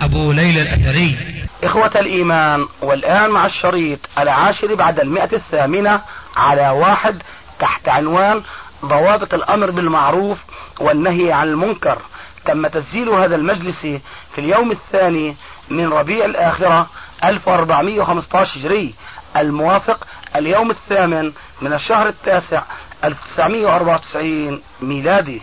أبو ليلى الأثري. إخوة الإيمان والآن مع الشريط العاشر بعد المئة الثامنة على واحد تحت عنوان ضوابط الأمر بالمعروف والنهي عن المنكر. تم تسجيل هذا المجلس في اليوم الثاني من ربيع الآخرة 1415 هجري. الموافق اليوم الثامن من الشهر التاسع 1994 ميلادي.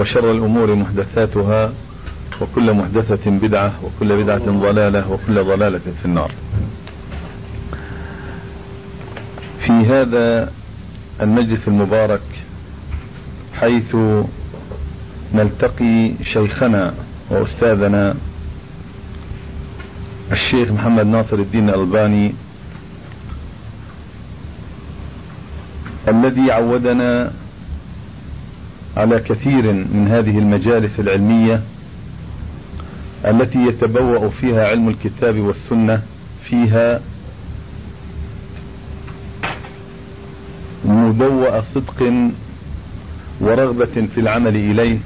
وشر الأمور محدثاتها وكل محدثة بدعة وكل بدعة ضلالة وكل ضلالة في النار. في هذا المجلس المبارك حيث نلتقي شيخنا وأستاذنا الشيخ محمد ناصر الدين الألباني الذي عودنا على كثير من هذه المجالس العلمية التي يتبوأ فيها علم الكتاب والسنة فيها مبوأ صدق ورغبة في العمل إليه.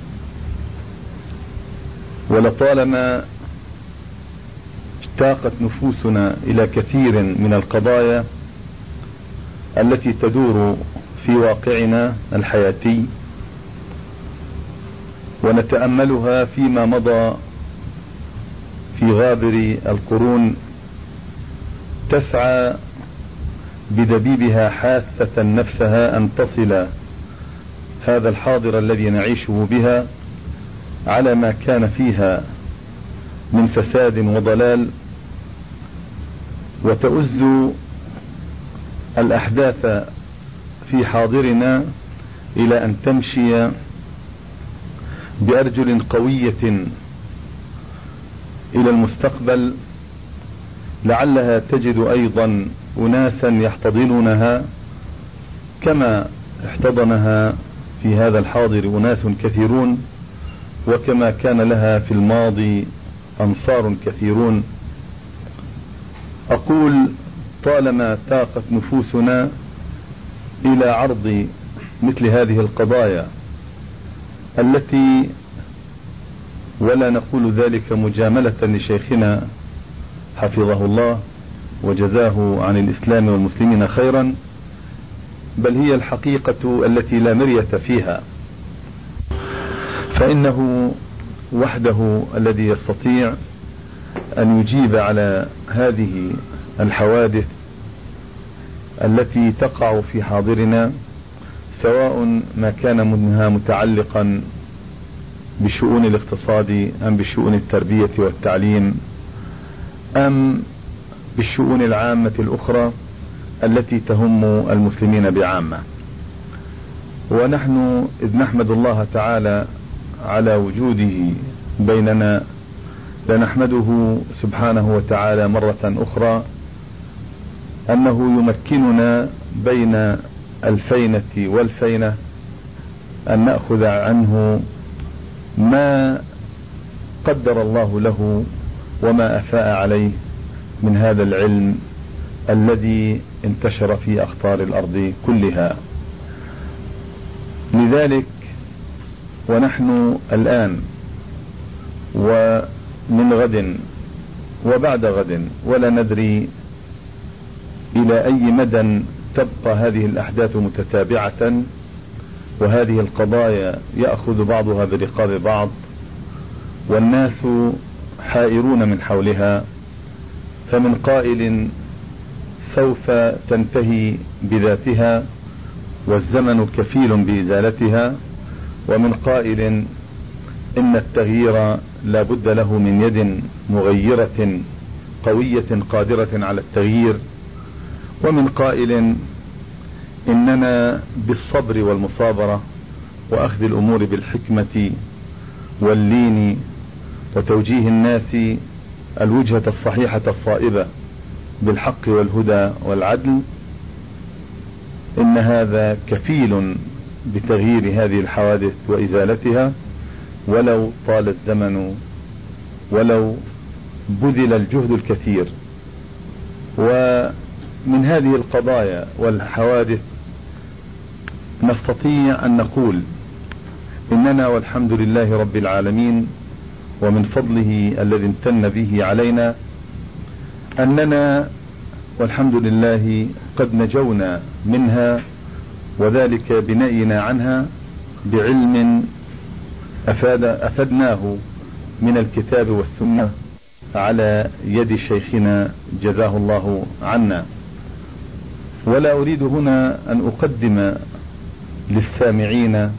ولطالما اشتاقت نفوسنا إلى كثير من القضايا التي تدور في واقعنا الحياتي ونتأملها فيما مضى في غابر القرون تسعى بدبيبها حاثة نفسها أن تصل هذا الحاضر الذي نعيشه بها على ما كان فيها من فساد وضلال وتؤز الأحداث في حاضرنا إلى أن تمشي بأرجل قوية إلى المستقبل لعلها تجد أيضا أناسا يحتضنونها كما احتضنها في هذا الحاضر أناس كثيرون وكما كان لها في الماضي أنصار كثيرون. أقول طالما تاقت نفوسنا إلى عرض مثل هذه القضايا التي ولا نقول ذلك مجاملة لشيخنا حفظه الله وجزاه عن الإسلام والمسلمين خيرا بل هي الحقيقة التي لا مرية فيها. فإنه وحده الذي يستطيع أن يجيب على هذه الحوادث التي تقع في حاضرنا سواء ما كان منها متعلقا بشؤون الاقتصاد أم بشؤون التربية والتعليم أم بالشؤون العامة الأخرى التي تهم المسلمين بعامة. ونحن إذ نحمد الله تعالى على وجوده بيننا لنحمده سبحانه وتعالى مرة أخرى أنه يمكننا بين الفينة والفينة أن نأخذ عنه ما قدر الله له وما أفاء عليه من هذا العلم الذي انتشر في أخطار الأرض كلها. لذلك ونحن الآن ومن غد وبعد غد ولا ندري إلى أي مدى تبقى هذه الأحداث متتابعة وهذه القضايا يأخذ بعضها برقاب بعض والناس حائرون من حولها فمن قائل سوف تنتهي بذاتها والزمن كفيل بإزالتها ومن قائل إن التغيير لا بد له من يد مغيرة قوية قادرة على التغيير. ومن قائل إننا بالصبر والمصابرة وأخذ الأمور بالحكمة واللين وتوجيه الناس الوجهة الصحيحة الصائبة بالحق والهدى والعدل إن هذا كفيل بتغيير هذه الحوادث وإزالتها ولو طال الزمن ولو بذل الجهد الكثير. ومن هذه القضايا والحوادث نستطيع أن نقول إننا والحمد لله رب العالمين ومن فضله الذي امتن به علينا أننا والحمد لله قد نجونا منها وذلك بنأينا عنها بعلم أفاد أفدناه من الكتاب والسنة على يد شيخنا جزاه الله عنا. ولا أريد هنا أن أقدم للسامعين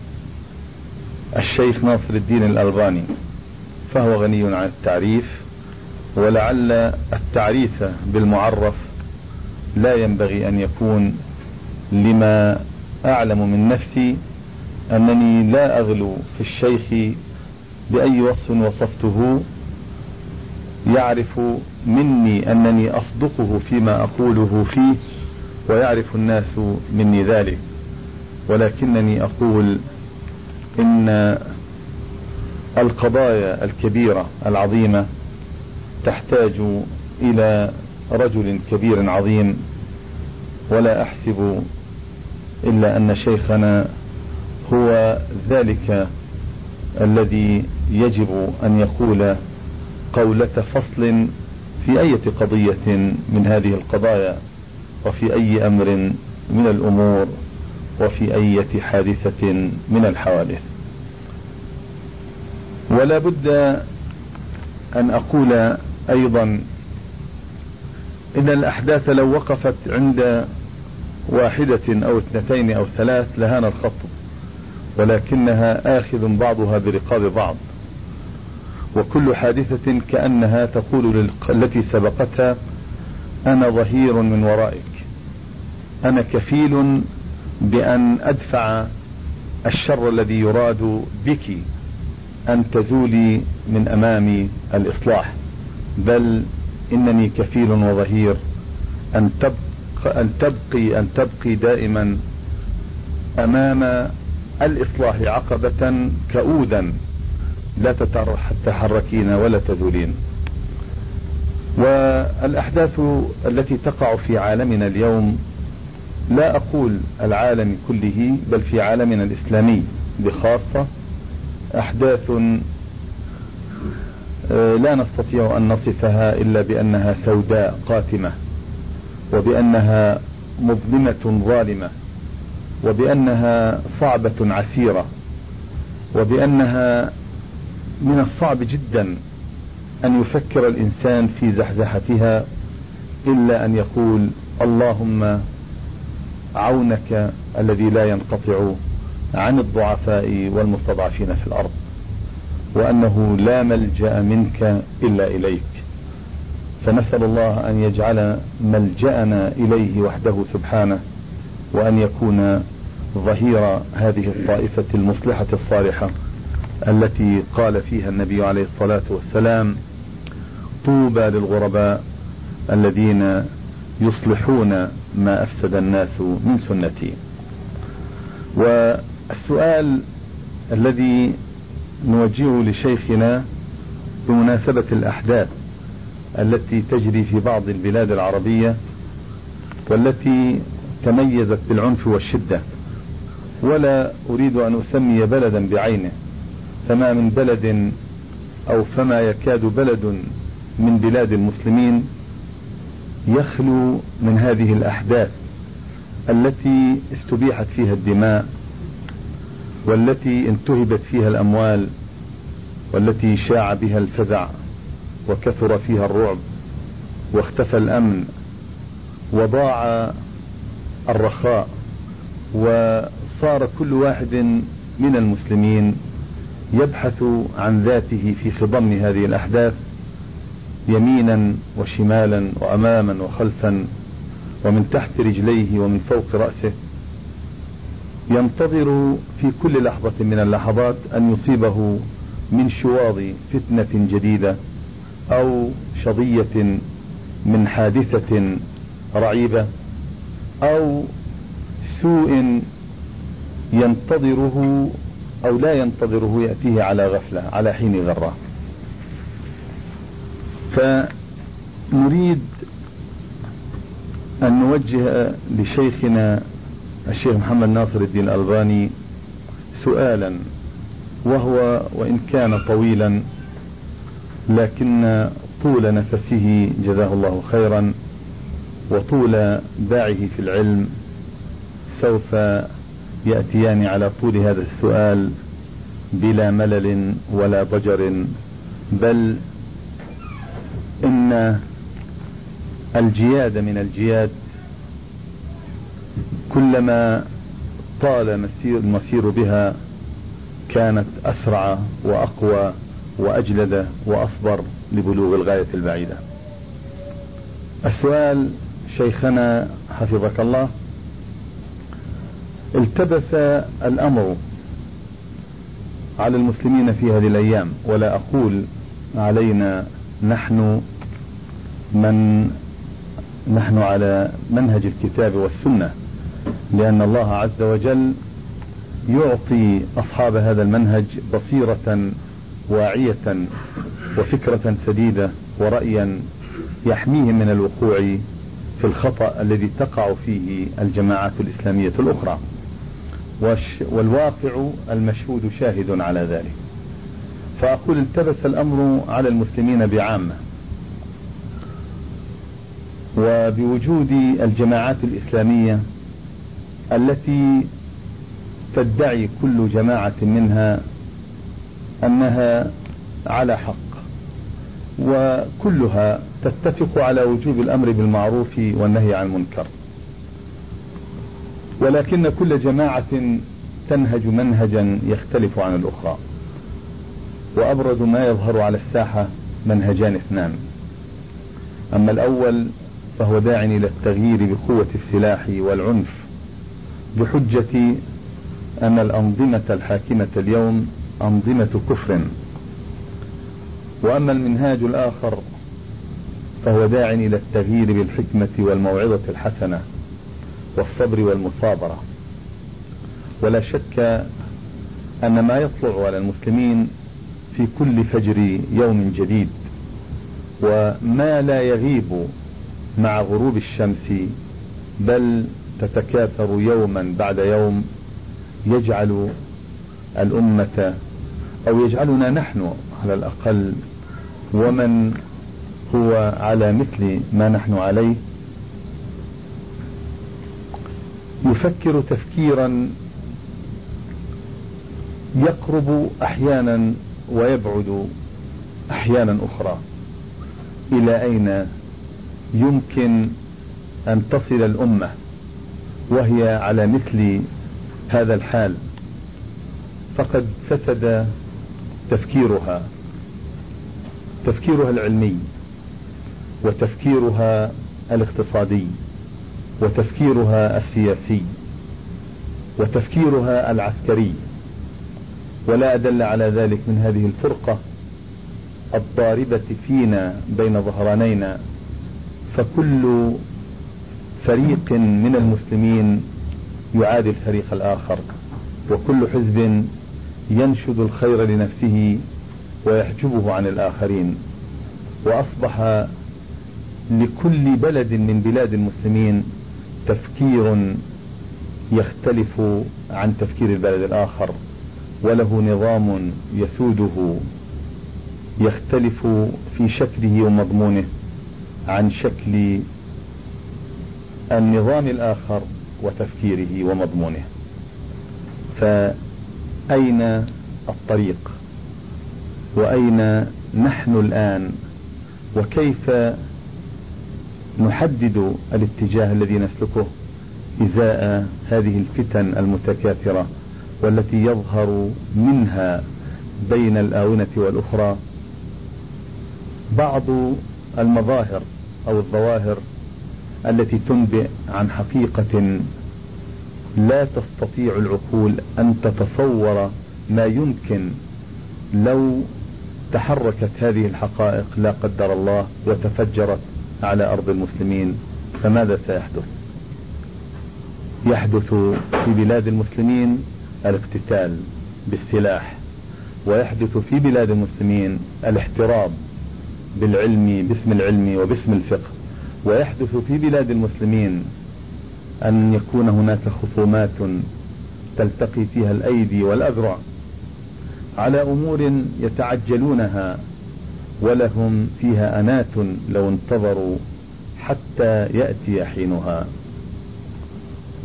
الشيخ ناصر الدين الألباني فهو غني عن التعريف ولعل التعريف بالمعرف لا ينبغي أن يكون لما أعلم من نفسي أنني لا أغلو في الشيخ بأي وصف وصفته يعرف مني أنني أصدقه فيما أقوله فيه ويعرف الناس مني ذلك. ولكنني أقول إن القضايا الكبيرة العظيمة تحتاج إلى رجل كبير عظيم ولا أحسب إلا أن شيخنا هو ذلك الذي يجب أن يقول قولة فصل في أي قضية من هذه القضايا. وفي أي أمر من الأمور وفي أي حادثة من الحوادث. ولا بد أن أقول أيضا إن الأحداث لو وقفت عند واحدة أو اثنتين أو ثلاث لهان الخط ولكنها آخذ بعضها برقاب بعض. وكل حادثة كأنها تقول التي سبقتها أنا ظهير من ورائك. أنا كفيل بأن أدفع الشر الذي يراد بك أن تزولي من أمام الإصلاح بل إنني كفيل وظهير أن تبقى أن تبقي أن تبقي دائما أمام الإصلاح عقبة كؤودا لا تتحركين ولا تزولين. والأحداث التي تقع في عالمنا اليوم لا أقول العالم كله بل في عالمنا الإسلامي بخاصة أحداث آه، لا نستطيع أن نصفها إلا بأنها سوداء قاتمة وبأنها مظلمة ظالمة وبأنها صعبة عسيرة وبأنها من الصعب جدا أن يفكر الإنسان في زحزحتها إلا أن يقول اللهم عونك الذي لا ينقطع عن الضعفاء والمستضعفين في الأرض وأنه لا ملجأ منك إلا إليك. فنسأل الله أن يجعل ملجأنا إليه وحده سبحانه وأن يكون ظهير هذه الطائفة المصلحة الصالحة التي قال فيها النبي عليه الصلاة والسلام طوبى للغرباء الذين يصلحون ما أفسد الناس من سنتي. والسؤال الذي نوجهه لشيخنا بمناسبة الأحداث التي تجري في بعض البلاد العربية والتي تميزت بالعنف والشدة. ولا أريد أن أسمي بلدا بعينه فما من بلد أو فما يكاد بلد من بلاد المسلمين يخلو من هذه الأحداث التي استبيحت فيها الدماء والتي انتهبت فيها الأموال والتي شاع بها الفزع وكثر فيها الرعب واختفى الأمن وضاع الرخاء وصار كل واحد من المسلمين يبحث عن ذاته في خضم هذه الأحداث يمينا وشمالا وأماما وخلفا ومن تحت رجليه ومن فوق رأسه ينتظر في كل لحظة من اللحظات أن يصيبه من شواظ فتنة جديدة أو شظية من حادثة رعيبة أو سوء ينتظره أو لا ينتظره يأتيه على غفلة على حين غرة. فنريد أن نوجه لشيخنا الشيخ محمد ناصر الدين الألباني سؤالا وهو وإن كان طويلا لكن طول نفسه جزاه الله خيرا وطول باعه في العلم سوف يأتيان على طول هذا السؤال بلا ملل ولا ضجر بل إن الجياد من الجياد كلما طال مسير المسير بها كانت أسرع وأقوى وأجلد وأصبر لبلوغ الغاية البعيدة. السؤال شيخنا حفظك الله التبس الأمر على المسلمين في هذه الأيام ولا أقول علينا نحن من نحن على منهج الكتاب والسنة لأن الله عز وجل يعطي أصحاب هذا المنهج بصيرة واعية وفكرة سديدة ورأيا يحميهم من الوقوع في الخطأ الذي تقع فيه الجماعات الإسلامية الأخرى. والواقع المشهود شاهد على ذلك. فأقول التبس الأمر على المسلمين بعامة. وبوجود الجماعات الإسلامية التي تدعي كل جماعة منها أنها على حق وكلها تتفق على وجوب الأمر بالمعروف والنهي عن المنكر. ولكن كل جماعة تنهج منهجا يختلف عن الأخرى وأبرز ما يظهر على الساحة منهجان اثنان. أما الأول فهو داع إلى التغيير بقوة السلاح والعنف. بحجة أن الأنظمة الحاكمة اليوم أنظمة كفر. وأما المنهاج الآخر فهو داع إلى التغيير بالحكمة والموعظة الحسنة والصبر والمصابرة. ولا شك أن ما يطلع على المسلمين في كل فجر يوم جديد وما لا يغيب مع غروب الشمس بل تتكاثر يوما بعد يوم يجعل الأمة أو يجعلنا نحن على الأقل ومن هو على مثل ما نحن عليه. يفكر تفكيرا يقرب أحيانا ويبعد أحيانا أخرى. إلى أين يمكن أن تصل الأمة وهي على مثل هذا الحال. فقد فسد تفكيرها تفكيرها العلمي وتفكيرها الاقتصادي وتفكيرها السياسي وتفكيرها العسكري. ولا أدل على ذلك من هذه الفرقة الضاربة فينا بين ظهرانينا. فكل فريق من المسلمين يعادي الفريق الآخر وكل حزب ينشد الخير لنفسه ويحجبه عن الآخرين. وأصبح لكل بلد من بلاد المسلمين تفكير يختلف عن تفكير البلد الآخر وله نظام يسوده يختلف في شكله ومضمونه. عن شكل النظام الآخر وتفكيره ومضمونه. فأين الطريق؟ وأين نحن الآن؟ وكيف نحدد الاتجاه الذي نسلكه إزاء هذه الفتن المتكاثرة والتي يظهر منها بين الآونة والأخرى بعض المظاهر أو الظواهر التي تنبئ عن حقيقة لا تستطيع العقول أن تتصور ما يمكن لو تحركت هذه الحقائق لا قدر الله وتفجرت على أرض المسلمين فماذا سيحدث؟ يحدث في بلاد المسلمين الاقتتال بالسلاح ويحدث في بلاد المسلمين الاحتراب بالعلم باسم العلم وباسم الفقه. ويحدث في بلاد المسلمين أن يكون هناك خصومات تلتقي فيها الأيدي والأذرع على أمور يتعجلونها ولهم فيها أنات لو انتظروا حتى يأتي حينها.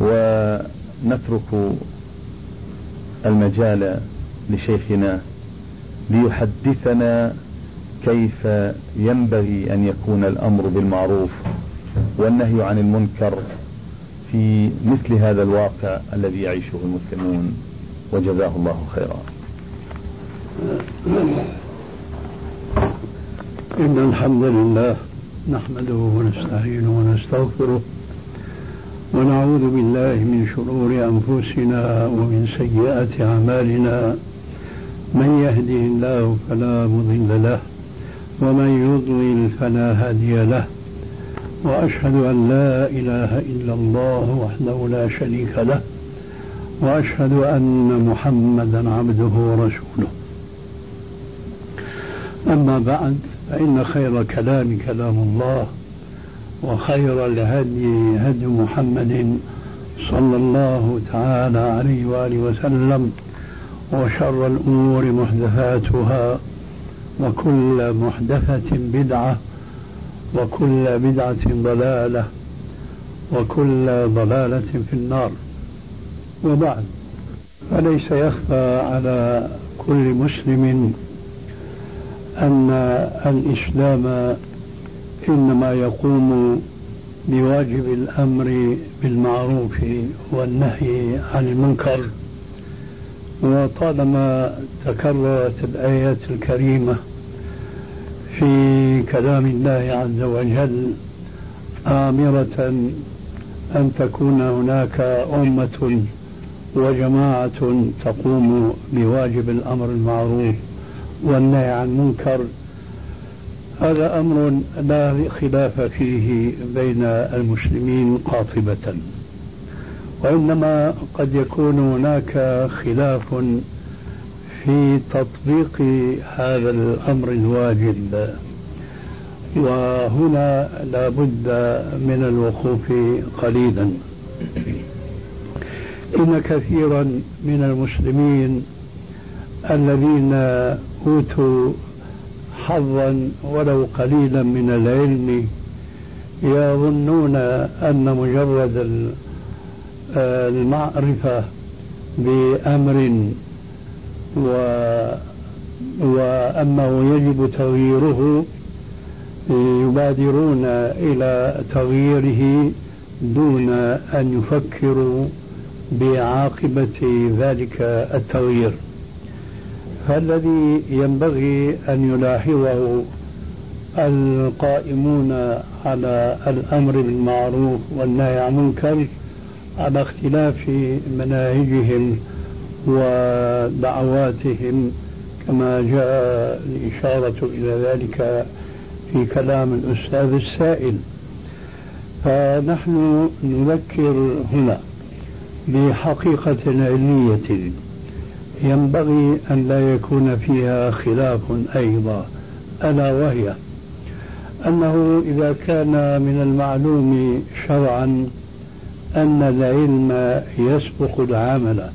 ونترك المجال لشيخنا ليحدثنا كيف ينبغي أن يكون الأمر بالمعروف والنهي عن المنكر في مثل هذا الواقع الذي يعيشه المسلمون وجزاه الله خيرا. إن الحمد لله نحمده ونستعينه ونستغفره ونعوذ بالله من شرور أنفسنا ومن سيئات أعمالنا من يهده الله فلا مضل له ومن يضلل فلا هادي له وأشهد أن لا إله إلا الله وحده لا شريك له وأشهد أن محمدا عبده ورسوله. أما بعد فإن خير كلام كلام الله وخير الهدي هدي محمد صلى الله تعالى عليه وآله وسلم وشر الأمور محدثاتها وكل محدثة بدعة وكل بدعة ضلالة وكل ضلالة في النار. وبعد فليس يخفى على كل مسلم أن الإسلام إنما يقوم بواجب الأمر بالمعروف والنهي عن المنكر؟ وطالما تكررت الآيات الكريمة في كلام الله عز وجل آمرة أن تكون هناك أمة وجماعة تقوم بواجب الأمر المعروف والنهي عن المنكر هذا أمر لا خلاف فيه بين المسلمين قاطبة. وإنما قد يكون هناك خلاف في تطبيق هذا الأمر الواجب. وهنا لا بد من الوقوف قليلا. إن كثيرا من المسلمين الذين أوتوا حظا ولو قليلا من العلم يظنون أن مجرد المعرفة بأمر و وأنه يجب تغييره يبادرون إلى تغييره دون أن يفكروا بعاقبة ذلك التغيير. فالذي ينبغي أن يلاحظه القائمون على الأمر بالمعروف والنهي عن المنكر على اختلاف مناهجهم ودعواتهم كما جاء الإشارة إلى ذلك في كلام الأستاذ السائل. فنحن نذكر هنا بحقيقة علمية ينبغي أن لا يكون فيها خلاف أيضا ألا وهي أنه إذا كان من المعلوم شرعا أن العلم يسبق العمل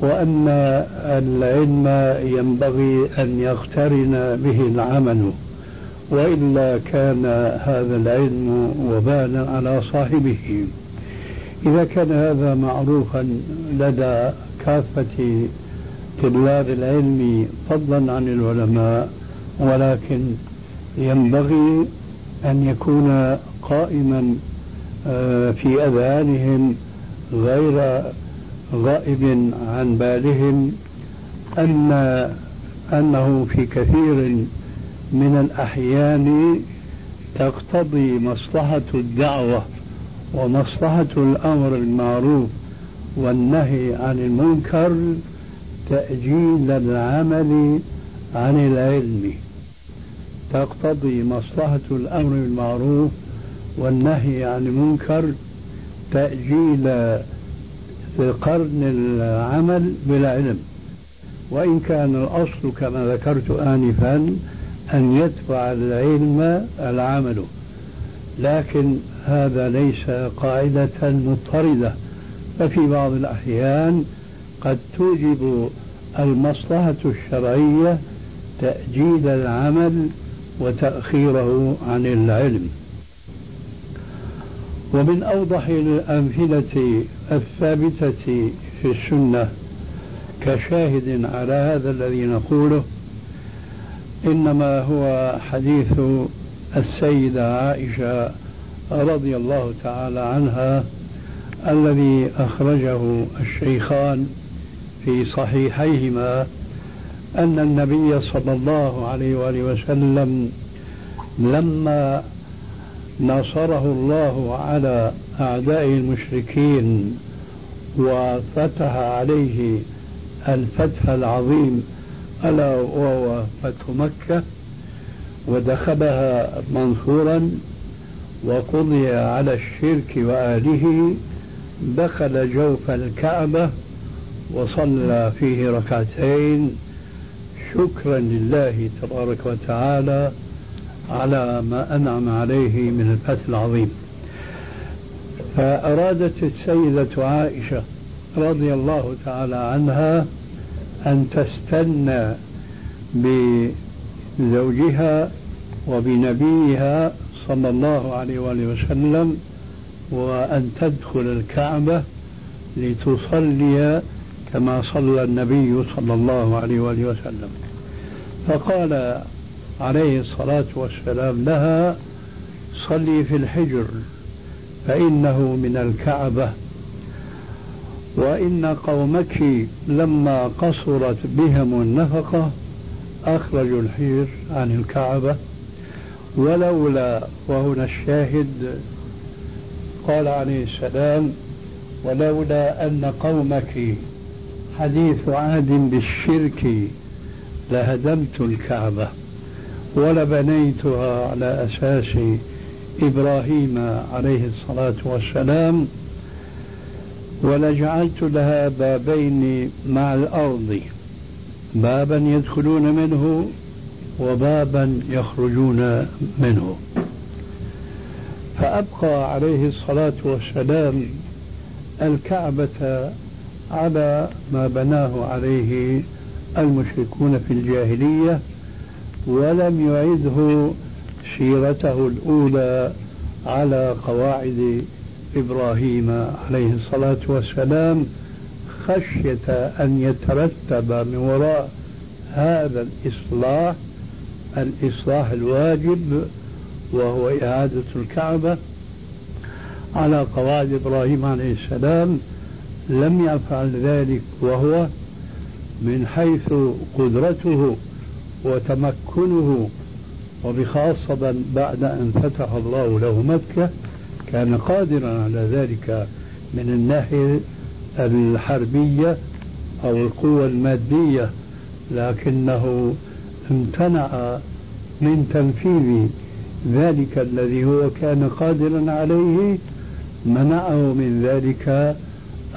وأن العلم ينبغي أن يقترن به العمل وإلا كان هذا العلم وبالا على صاحبه. إذا كان هذا معروفا لدى كافة طلاب العلم فضلا عن العلماء ولكن ينبغي أن يكون قائما في أذهانهم غير غائب عن بالهم أن أنه في كثير من الأحيان تقتضي مصلحة الدعوة ومصلحة الأمر بالمعروف والنهي عن المنكر تأجيل العمل عن العلم. تقتضي مصلحة الأمر بالمعروف والنهي عن المنكر تأجيل قرن العمل بالعلم وإن كان الأصل كما ذكرت آنفا أن يتبع العلم العمل. لكن هذا ليس قاعدة مضطردة. ففي بعض الأحيان قد توجب المصلحة الشرعية تأجيل العمل وتأخيره عن العلم. ومن أوضح الأمثلة الثابتة في السنة كشاهد على هذا الذي نقوله إنما هو حديث السيدة عائشة رضي الله تعالى عنها الذي أخرجه الشيخان في صحيحيهما أن النبي صلى الله عليه وآله وسلم لما نصره الله على أعداء المشركين وفتح عليه الفتح العظيم ألا وهو فتح مكة ودخلها منصورا وقضي على الشرك وآله دخل جوف الكعبة وصلى فيه ركعتين. شكرا لله تبارك وتعالى على ما أنعم عليه من الفتح العظيم. فأرادت السيدة عائشة رضي الله تعالى عنها أن تستنى بزوجها وبنبيها صلى الله عليه وآله وسلم وأن تدخل الكعبة لتصلي كما صلى النبي صلى الله عليه وآله وسلم. فقال عليه الصلاة والسلام لها صلي في الحجر فإنه من الكعبة. وإن قومك لما قصرت بهم النفقة أخرجوا الحجر عن الكعبة. ولولا وهنا الشاهد قال عليه السلام ولولا أن قومك حديث عهد بالشرك لهدمت الكعبة. ولبنيتها على أساس إبراهيم عليه الصلاة والسلام ولجعلت لها بابين مع الأرض بابا يدخلون منه وبابا يخرجون منه. فأبقى عليه الصلاة والسلام الكعبة على ما بناه عليه المشركون في الجاهلية ولم يعده سيرته الأولى على قواعد إبراهيم عليه الصلاة والسلام خشية أن يترتب من وراء هذا الإصلاح الإصلاح الواجب وهو إعادة الكعبة على قواعد إبراهيم عليه السلام لم يفعل ذلك وهو من حيث قدرته وتمكنه وبخاصة بعد أن فتح الله له مكة كان قادرا على ذلك من الناحية الحربية أو القوة المادية لكنه امتنع من تنفيذ ذلك الذي هو كان قادرا عليه منعه من ذلك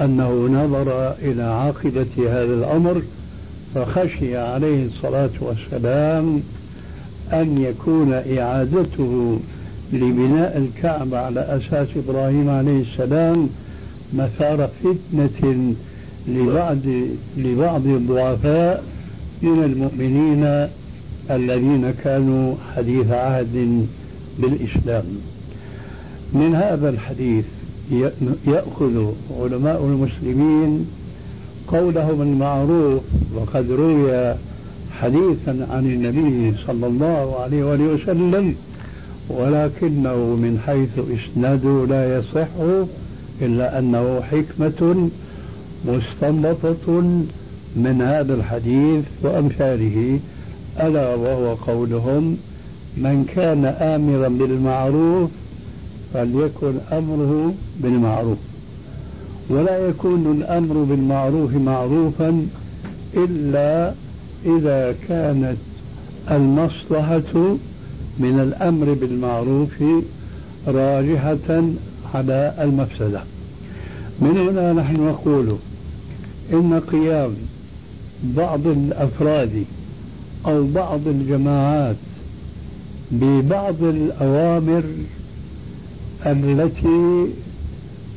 أنه نظر إلى عاقبة هذا الأمر فخشي عليه الصلاة والسلام أن يكون إعادته لبناء الكعبة على أساس إبراهيم عليه السلام مثار فتنة لبعض لبعض الضعفاء من المؤمنين الذين كانوا حديث عهد بالإسلام. من هذا الحديث يأخذ علماء المسلمين قولهم المعروف وقد روي حديثا عن النبي صلى الله عليه وآله وسلم ولكنه من حيث إسناده لا يصح إلا أنه حكمة مستنبطة من هذا الحديث وأمثاله ألا وهو قولهم من كان آمرا بالمعروف فليكن أمره بالمعروف. ولا يكون الأمر بالمعروف معروفا إلا إذا كانت المصلحة من الأمر بالمعروف راجحة على المفسدة. من هنا نحن نقول إن قيام بعض الأفراد أو بعض الجماعات ببعض الأوامر التي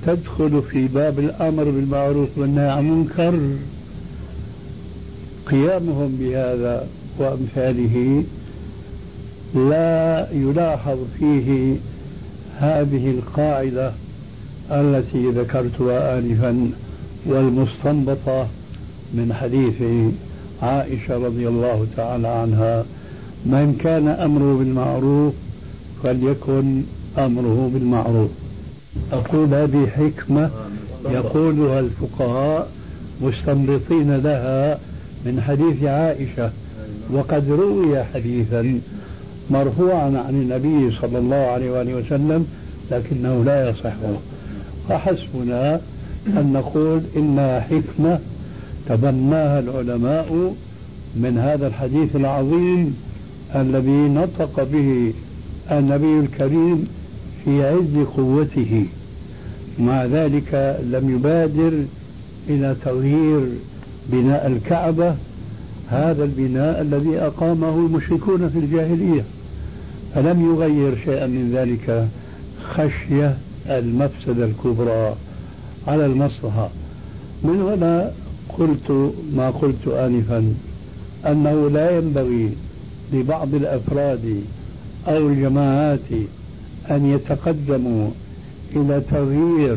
تدخل في باب الأمر بالمعروف والنهي عن المنكر. قيامهم بهذا وأمثاله لا يلاحظ فيه هذه القاعدة التي ذكرتها آنفا والمستنبطة من حديث عائشة رضي الله تعالى عنها من كان أمره بالمعروف فليكن أمره بالمعروف. أقول هذه حكمة يقولها الفقهاء مستنبطين لها من حديث عائشة. وقد روي حديثا مرفوعا عن النبي صلى الله عليه وآله وسلم لكنه لا يصح. فحسبنا أن نقول إنها حكمة تبناها العلماء من هذا الحديث العظيم الذي نطق به النبي الكريم في عز قوته مع ذلك لم يبادر إلى تغيير بناء الكعبة هذا البناء الذي أقامه المشركون في الجاهلية. فلم يغير شيئا من ذلك خشية المفسدة الكبرى على المصلحة. من هنا قلت ما قلت آنفا أنه لا ينبغي لبعض الأفراد أو الجماعات أن يتقدموا إلى تغيير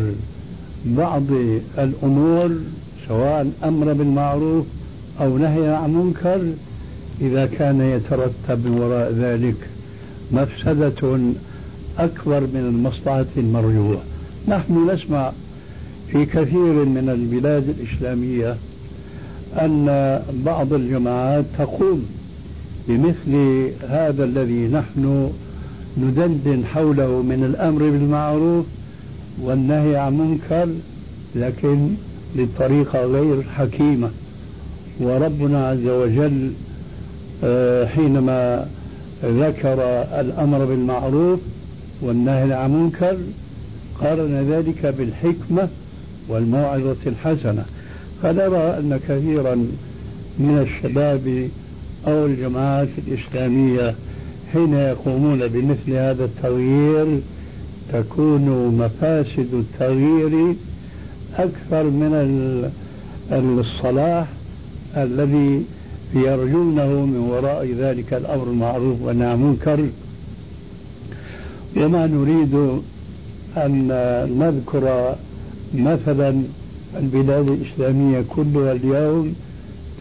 بعض الأمور سواء أمر بالمعروف أو نهي عن منكر إذا كان يترتب من وراء ذلك مفسدة أكبر من المصلحة المرجوة. نحن نسمع في كثير من البلاد الإسلامية أن بعض الجماعات تقوم بمثل هذا الذي نحن ندندن حوله من الأمر بالمعروف والنهي عن منكر لكن بطريقة غير حكيمة. وربنا عز وجل آه، حينما ذكر الأمر بالمعروف والنهي عن منكر قارن ذلك بالحكمة والموعظة الحسنة. فنرى أن كثيرا من الشباب أو الجماعات الإسلامية حين يقومون بمثل هذا التغيير تكون مفاسد التغيير أكثر من الصلاح الذي يرجونه من وراء ذلك الأمر المعروف والنهي المنكر وما نريد أن نذكر مثلا البلاد الإسلامية كلها اليوم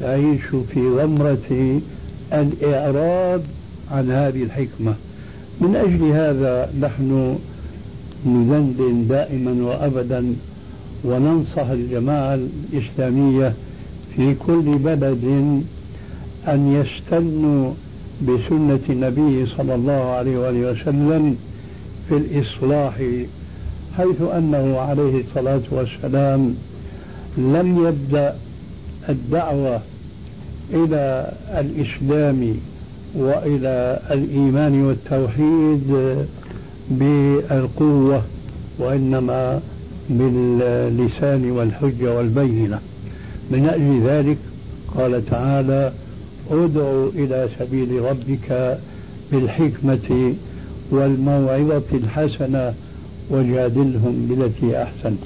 تعيش في غمرة الإعراض عن هذه الحكمة. من أجل هذا نحن ندندن دائما وأبدا وننصح الجماعة الإسلامية في كل بلد أن يستنوا بسنة النبي صلى الله عليه وآله وسلم في الإصلاح حيث أنه عليه الصلاة والسلام لم يبدأ الدعوة إلى الإسلام وإلى الإيمان والتوحيد بالقوة وإنما باللسان والحجة والبينة. من أجل ذلك قال تعالى ادع إلى سبيل ربك بالحكمة والموعظة الحسنة وجادلهم بالتي أحسن.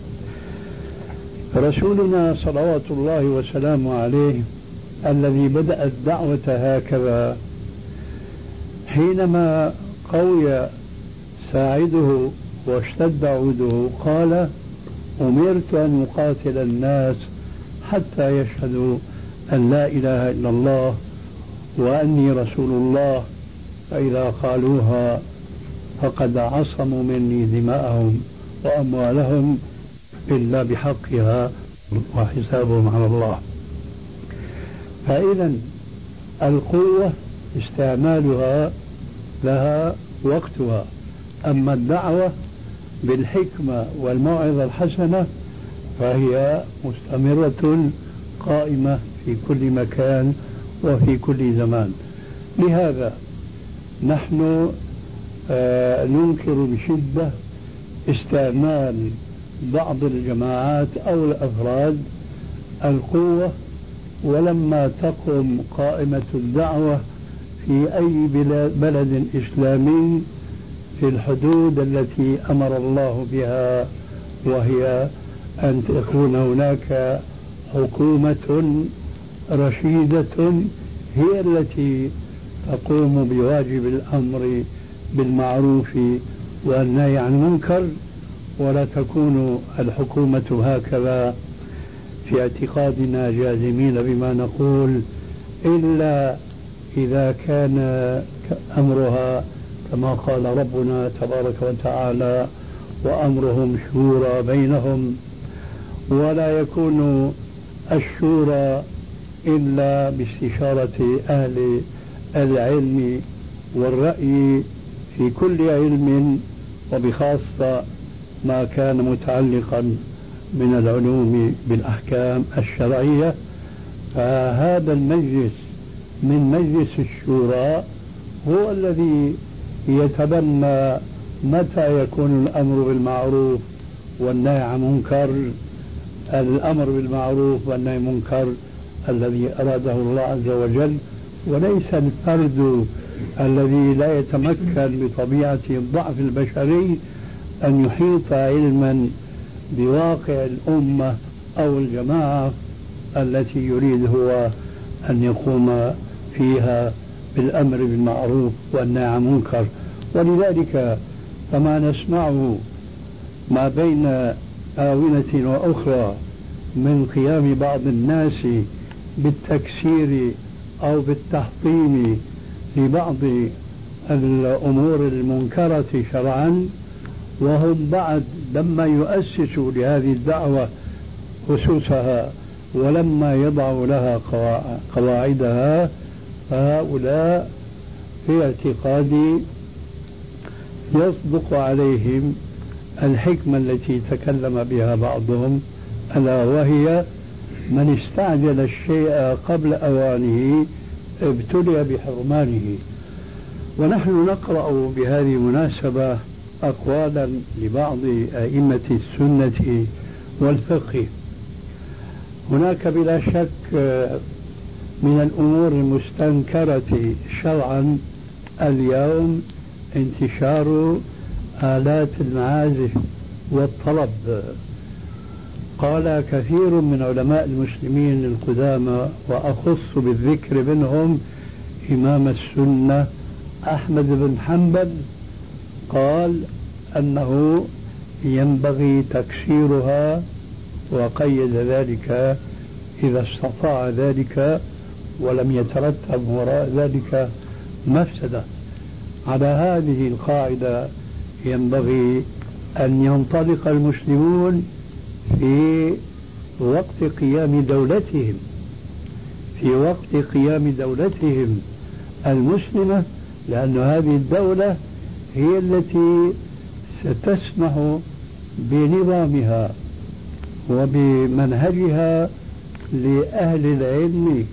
رسولنا صلوات الله وسلامه عليه الذي بدأ الدعوة هكذا حينما قوي ساعده واشتد عوده قال أمرت أن أقاتل الناس حتى يشهدوا أن لا إله إلا الله وأني رسول الله فإذا قالوها فقد عصموا مني دماءهم وأموالهم إلا بحقها وحسابهم على الله. فإذا القوة استعمالها لها وقتها. أما الدعوة بالحكمة والموعظة الحسنة فهي مستمرة قائمة في كل مكان وفي كل زمان. لهذا نحن آه ننكر بشدة استعمال بعض الجماعات أو الأفراد القوة ولما تقم قائمة الدعوة في أي بلد إسلامي في الحدود التي أمر الله بها وهي أن تكون هناك حكومة رشيدة هي التي تقوم بواجب الأمر بالمعروف والنهي عن المنكر ولا تكون الحكومة هكذا في اعتقادنا جازمين بما نقول إلا إذا كان أمرها كما قال ربنا تبارك وتعالى وأمرهم شورى بينهم ولا يكون الشورى إلا باستشارة أهل العلم والرأي في كل علم وبخاصة ما كان متعلقا من العلوم بالأحكام الشرعية. فهذا المجلس من مجلس الشورى هو الذي يتبنى متى يكون الأمر بالمعروف والنهي عن منكر الأمر بالمعروف والنهي عن منكر الذي أراده الله عز وجل وليس الفرد الذي لا يتمكن بطبيعة الضعف البشري أن يحيط علما بواقع الأمة أو الجماعة التي يريد هو أن يقوم فيها بالأمر بالمعروف والنهي عن المنكر. ولذلك فما نسمعه ما بين آونة وأخرى من قيام بعض الناس بالتكسير أو بالتحطيم لبعض الأمور المنكرة شرعا وهم بعد لما يؤسسوا لهذه الدعوة أسسها ولما يضعوا لها قواعدها فهؤلاء في اعتقادي يصدق عليهم الحكمة التي تكلم بها بعضهم ألا وهي من استعجل الشيء قبل أوانه ابتلي بحرمانه. ونحن نقرأ بهذه المناسبة أقوالا لبعض أئمة السنة والفقه. هناك بلا شك من الأمور المستنكرة شرعا اليوم انتشار آلات المعازف والطلب. قال كثير من علماء المسلمين القدامى وأخص بالذكر منهم إمام السنة أحمد بن حنبل قال أنه ينبغي تكسيرها وقيد ذلك إذا استطاع ذلك ولم يترتب وراء ذلك مفسدة. على هذه القاعدة ينبغي أن ينطلق المسلمون في وقت قيام دولتهم. في وقت قيام دولتهم المسلمة لأن هذه الدولة هي التي ستسمح بنظامها وبمنهجها لأهل العلم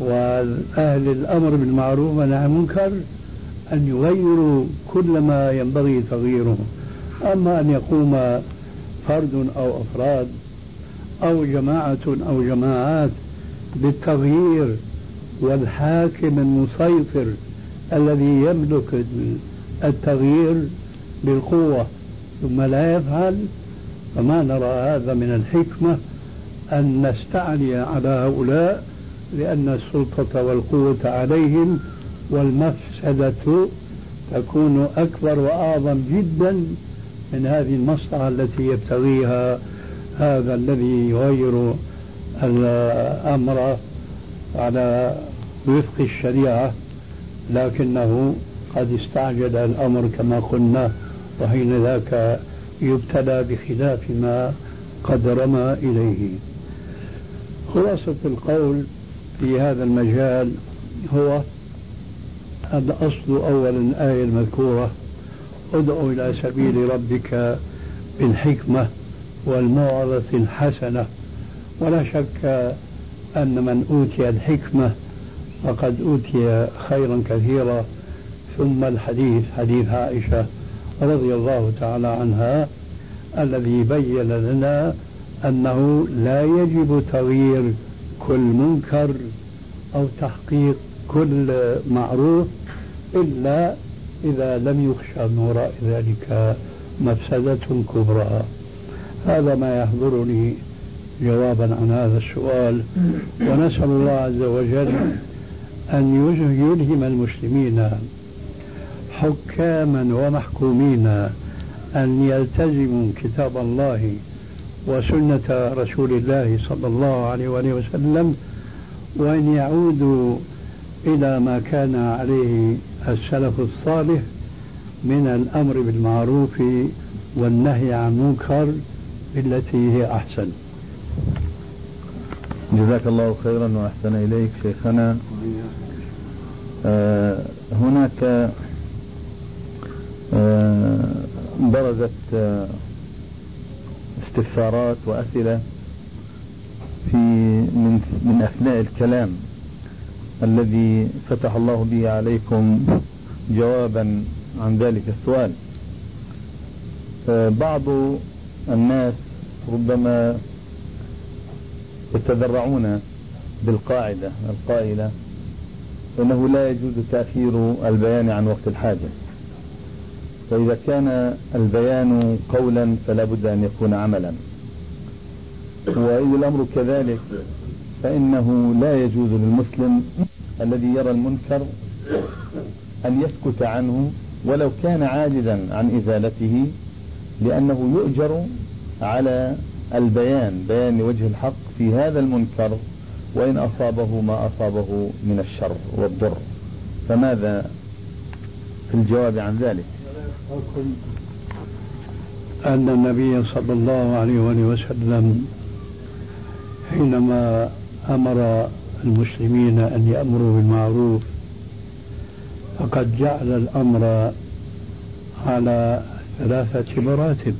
وأهل الأمر بالمعروف عن المنكر أن يغيروا كل ما ينبغي تغييره أما أن يقوم فرد أو أفراد أو جماعة أو جماعات بالتغيير والحاكم المسيطر الذي يملك التغيير بالقوة ثم لا يفعل فما نرى هذا من الحكمة أن نستعلي على هؤلاء لأن السلطة والقوة عليهم والمفسدة تكون أكبر وأعظم جدا من هذه المصلحة التي يبتغيها هذا الذي يغير الأمر على وفق الشريعة لكنه قد استعجل الأمر كما قلنا وحين ذاك يبتلى بخلاف ما قد رمى إليه. خلاصة القول في هذا المجال هو الأصل أولا الآية المذكورة. ادعو إلى سبيل ربك بالحكمة والموعظة الحسنة. ولا شك أن من أوتي الحكمة فقد أوتي خيرا كثيرا. ثم الحديث حديث عائشة رضي الله تعالى عنها الذي بين لنا أنه لا يجب تغيير كل منكر أو تحقيق كل معروف إلا إذا لم يخشى من وراء ذلك مفسدة كبرى. هذا ما يحضرني جوابا عن هذا السؤال. ونسأل الله عز وجل أن يلهم المسلمين حكاما ومحكومين أن يلتزموا كتاب الله وسنة رسول الله صلى الله عليه وآله وسلم وأن يعودوا إلى ما كان عليه السلف الصالح من الأمر بالمعروف والنهي عن منكر بالتي هي أحسن. جزاك الله خيرا وأحسن إليك شيخنا. آه هناك آه برزت آه استفسارات وأسئلة في من من أثناء الكلام الذي فتح الله به عليكم جوابا عن ذلك السؤال. بعض الناس ربما يتذرعون بالقاعدة القائلة أنه لا يجوز تأخير البيان عن وقت الحاجة. فإذا كان البيان قولا فلا بد أن يكون عملا. وإذا الأمر كذلك فإنه لا يجوز للمسلم الذي يرى المنكر أن يسكت عنه ولو كان عاجزا عن إزالته لأنه يؤجر على البيان بيان وجه الحق في هذا المنكر وإن أصابه ما أصابه من الشر والضر. فماذا في الجواب عن ذلك؟ أن النبي صلى الله عليه وسلم حينما أمر المسلمين أن يأمروا بالمعروف فقد جعل الأمر على ثلاثة مراتب.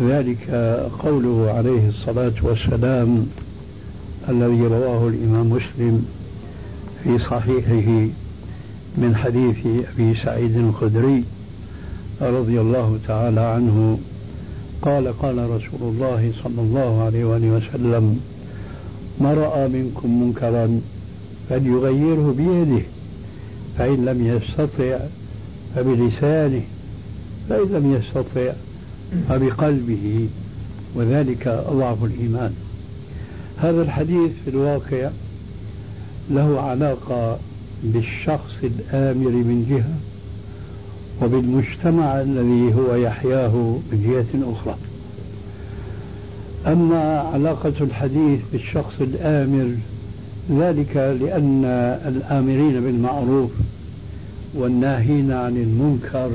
ذلك قوله عليه الصلاة والسلام الذي رواه الإمام مسلم في صحيحه من حديث أبي سعيد الخدري رضي الله تعالى عنه قال قال رسول الله صلى الله عليه وآله وسلم ما رأى منكم منكرا فليغيره بيده فإن لم يستطع فبلسانه فإن لم يستطع فبقلبه وذلك أضعف الإيمان. هذا الحديث في الواقع له علاقة بالشخص الآمر من جهة وبالمجتمع الذي هو يحياه من جهة أخرى. أما علاقة الحديث بالشخص الآمر ذلك لأن الآمرين بالمعروف والناهين عن المنكر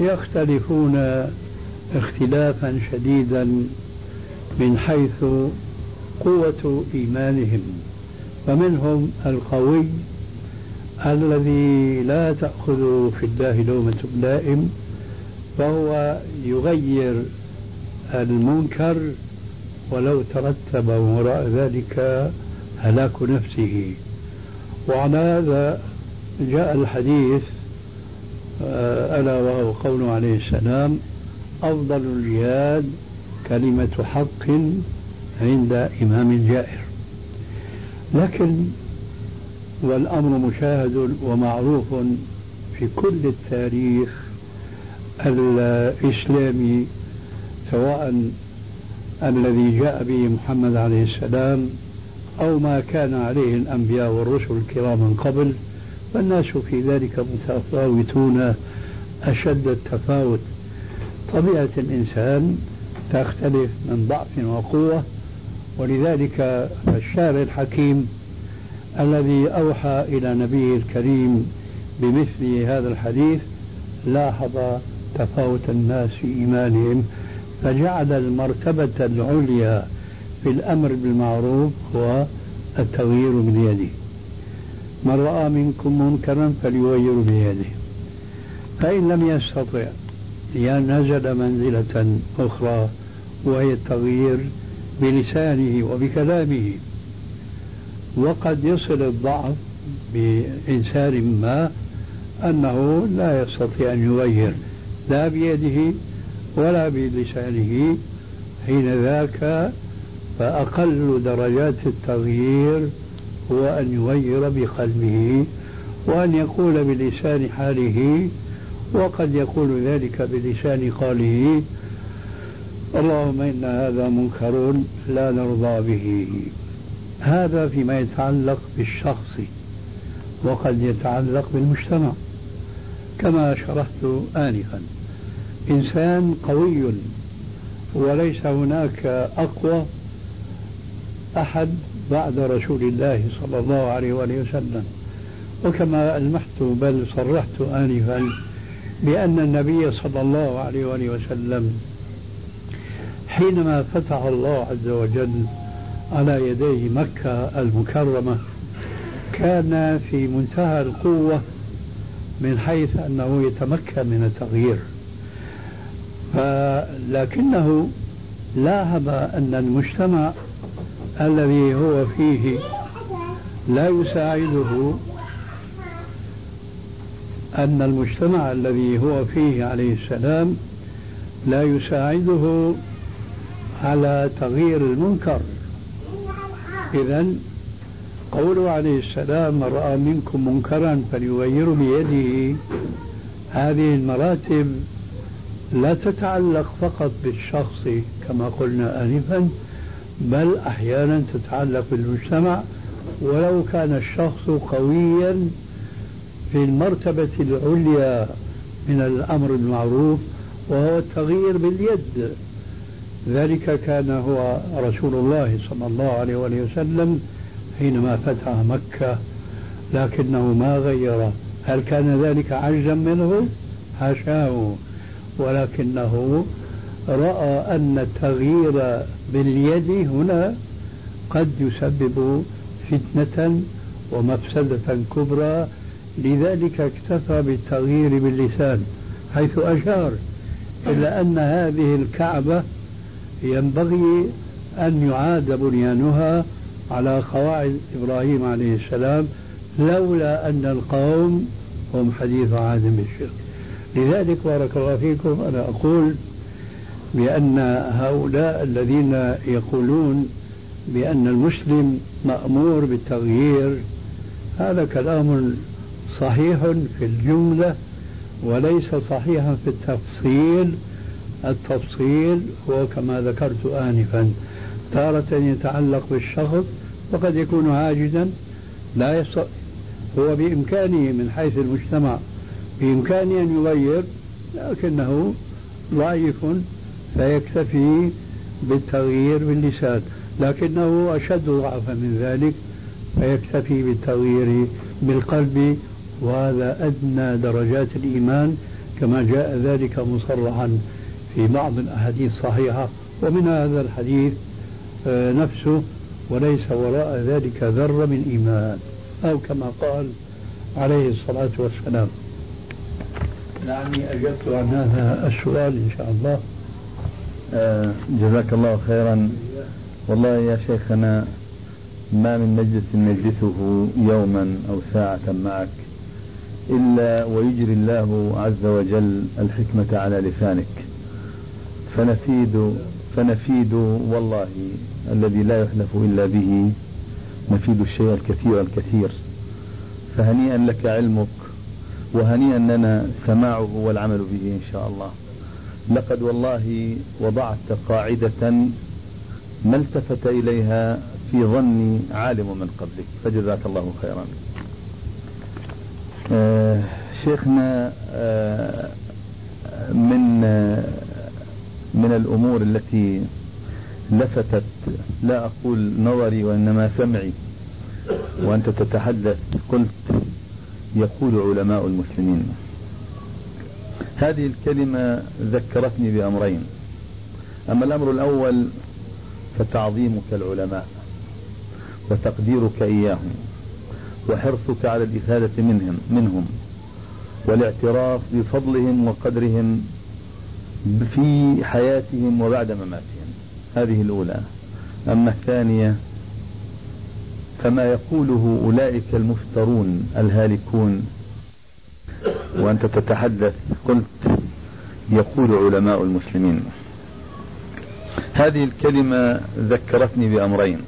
يختلفون اختلافا شديدا من حيث قوة إيمانهم. فمنهم القوي الذي لا تأخذ في الله لومة لائم فهو يغير المنكر ولو ترتب وراء ذلك هلاك نفسه. وعلى هذا جاء الحديث آه، ألا وهو قوله عليه السلام أفضل الجهاد كلمة حق عند إمام جائر لكن والأمر مشاهد ومعروف في كل التاريخ الإسلامي سواء الذي جاء به محمد عليه السلام أو ما كان عليه الأنبياء والرسل الكرام من قبل فالناس في ذلك متفاوتون أشد التفاوت. طبيعة الإنسان تختلف من ضعف وقوة ولذلك الشارع الحكيم الذي أوحى إلى نبيه الكريم بمثل هذا الحديث لاحظ تفاوت الناس في إيمانهم فجعل المرتبة العليا في الأمر بالمعروف هو التغيير بيده من رأى منكم منكرا فليغير بيده فإن لم يستطع نزل منزلة أخرى وهي التغيير بلسانه وبكلامه وقد يصل الضعف بإنسان ما أنه لا يستطيع أن يغير لا بيده ولا بلسانه. حين ذاك فأقل درجات التغيير هو أن يغير بقلبه وأن يقول بلسان حاله وقد يقول ذلك بلسان قاله اللهم إن هذا منكر لا نرضى به. هذا فيما يتعلق بالشخص وقد يتعلق بالمجتمع. كما شرحت آنفا إنسان قوي وليس هناك أقوى أحد بعد رسول الله صلى الله عليه وآله وسلم. وكما ألمحت بل صرحت آنفا بأن النبي صلى الله عليه وآله وسلم حينما فتح الله عز وجل على يديه مكة المكرمة. كان في منتهى القوة من حيث أنه يتمكن من التغيير. لكنه لاحظ أن المجتمع الذي هو فيه لا يساعده أن المجتمع الذي هو فيه عليه السلام لا يساعده على تغيير المنكر. إذا قوله عليه السلام من رأى منكم منكرا فليغيره بيده. هذه المراتب لا تتعلق فقط بالشخص كما قلنا آنفا بل أحيانا تتعلق بالمجتمع. ولو كان الشخص قويا في المرتبة العليا من الأمر المعروف وهو التغيير باليد. ذلك كان هو رسول الله صلى الله عليه وآله وسلم حينما فتح مكة لكنه ما غير. هل كان ذلك عجزا منه؟ حاشاه ولكنه رأى أن التغيير باليد هنا قد يسبب فتنة ومفسدة كبرى. لذلك اكتفى بالتغيير باللسان حيث أشار إلا أن هذه الكعبة ينبغي أن يعاد بنيانها على قواعد إبراهيم عليه السلام لولا أن القوم هم حديث عهد بالشرك لذلك بارك الله فيكم أنا أقول بأن هؤلاء الذين يقولون بأن المسلم مأمور بالتغيير هذا كلام صحيح في الجملة وليس صحيحا في التفصيل. التفصيل هو كما ذكرت آنفا. تارة يتعلق بالشخص وقد يكون عاجزا لا يستطيع هو بإمكانه من حيث المجتمع بإمكانه أن يغير لكنه ضعيف فيكتفي بالتغيير باللسان. لكنه أشد ضعفا من ذلك فيكتفي بالتغيير بالقلب وهذا أدنى درجات الإيمان كما جاء ذلك مصرحا. في بعض الأحاديث الصحيحة ومن هذا الحديث آه، نفسه وليس وراء ذلك ذرة من إيمان أو كما قال عليه الصلاة والسلام. لعلي أجبت عن هذا السؤال إن شاء الله. آه جزاك الله خيرا. والله يا شيخنا ما من مجلس نجلسه يوما أو ساعة معك إلا ويجري الله عز وجل الحكمة على لسانك. فنفيد فنفيد والله الذي لا يحلف إلا به نفيد الشيء الكثير الكثير. فهنيئا لك علمك وهنيئا لنا سماعه والعمل به إن شاء الله. لقد والله وضعت قاعدة ما التفت إليها في ظني عالم من قبلك. فجزاك الله خيرا. آه شيخنا آه من آه من الأمور التي لفتت لا أقول نظري وإنما سمعي وأنت تتحدث قلت يقول علماء المسلمين. هذه الكلمة ذكرتني بأمرين. أما الأمر الأول فتعظيمك العلماء وتقديرك إياهم وحرصك على الإفادة منهم منهم والاعتراف بفضلهم وقدرهم في حياتهم وبعد مماتهم. هذه الأولى. أما الثانية فما يقوله أولئك المفترون الهالكون. وأنت تتحدث قلت يقول علماء المسلمين. هذه الكلمة ذكرتني بأمرين.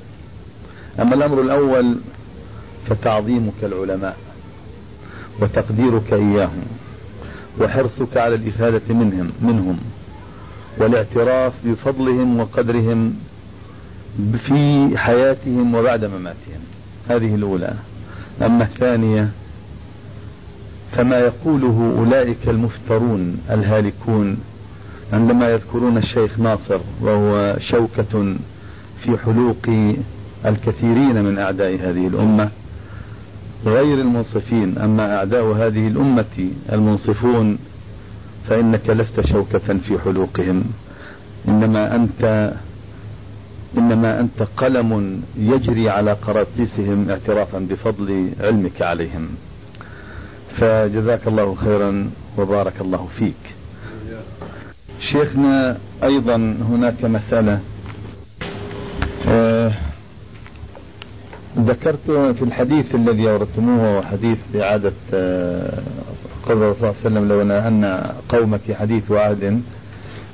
أما الأمر الأول فتعظيمك العلماء وتقديرك إياهم. وحرصك على الإفادة منهم منهم والاعتراف بفضلهم وقدرهم في حياتهم وبعد مماتهم. هذه الأولى. أما الثانية فما يقوله أولئك المفترون الهالكون عندما يذكرون الشيخ ناصر وهو شوكة في حلوق الكثيرين من أعداء هذه الأمة غير المنصفين أما أعداء هذه الأمة المنصفون فإنك لست شوكة في حلوقهم. إنما أنت إنما أنت قلم يجري على قراطيسهم اعترافا بفضل علمك عليهم. فجزاك الله خيرا وبارك الله فيك. شيخنا أيضا هناك مسألة ذكرت في الحديث الذي أوردتموه وهو حديث إعادة آه قول الرسول صلى الله عليه وسلم لو أن قومك حديث وعد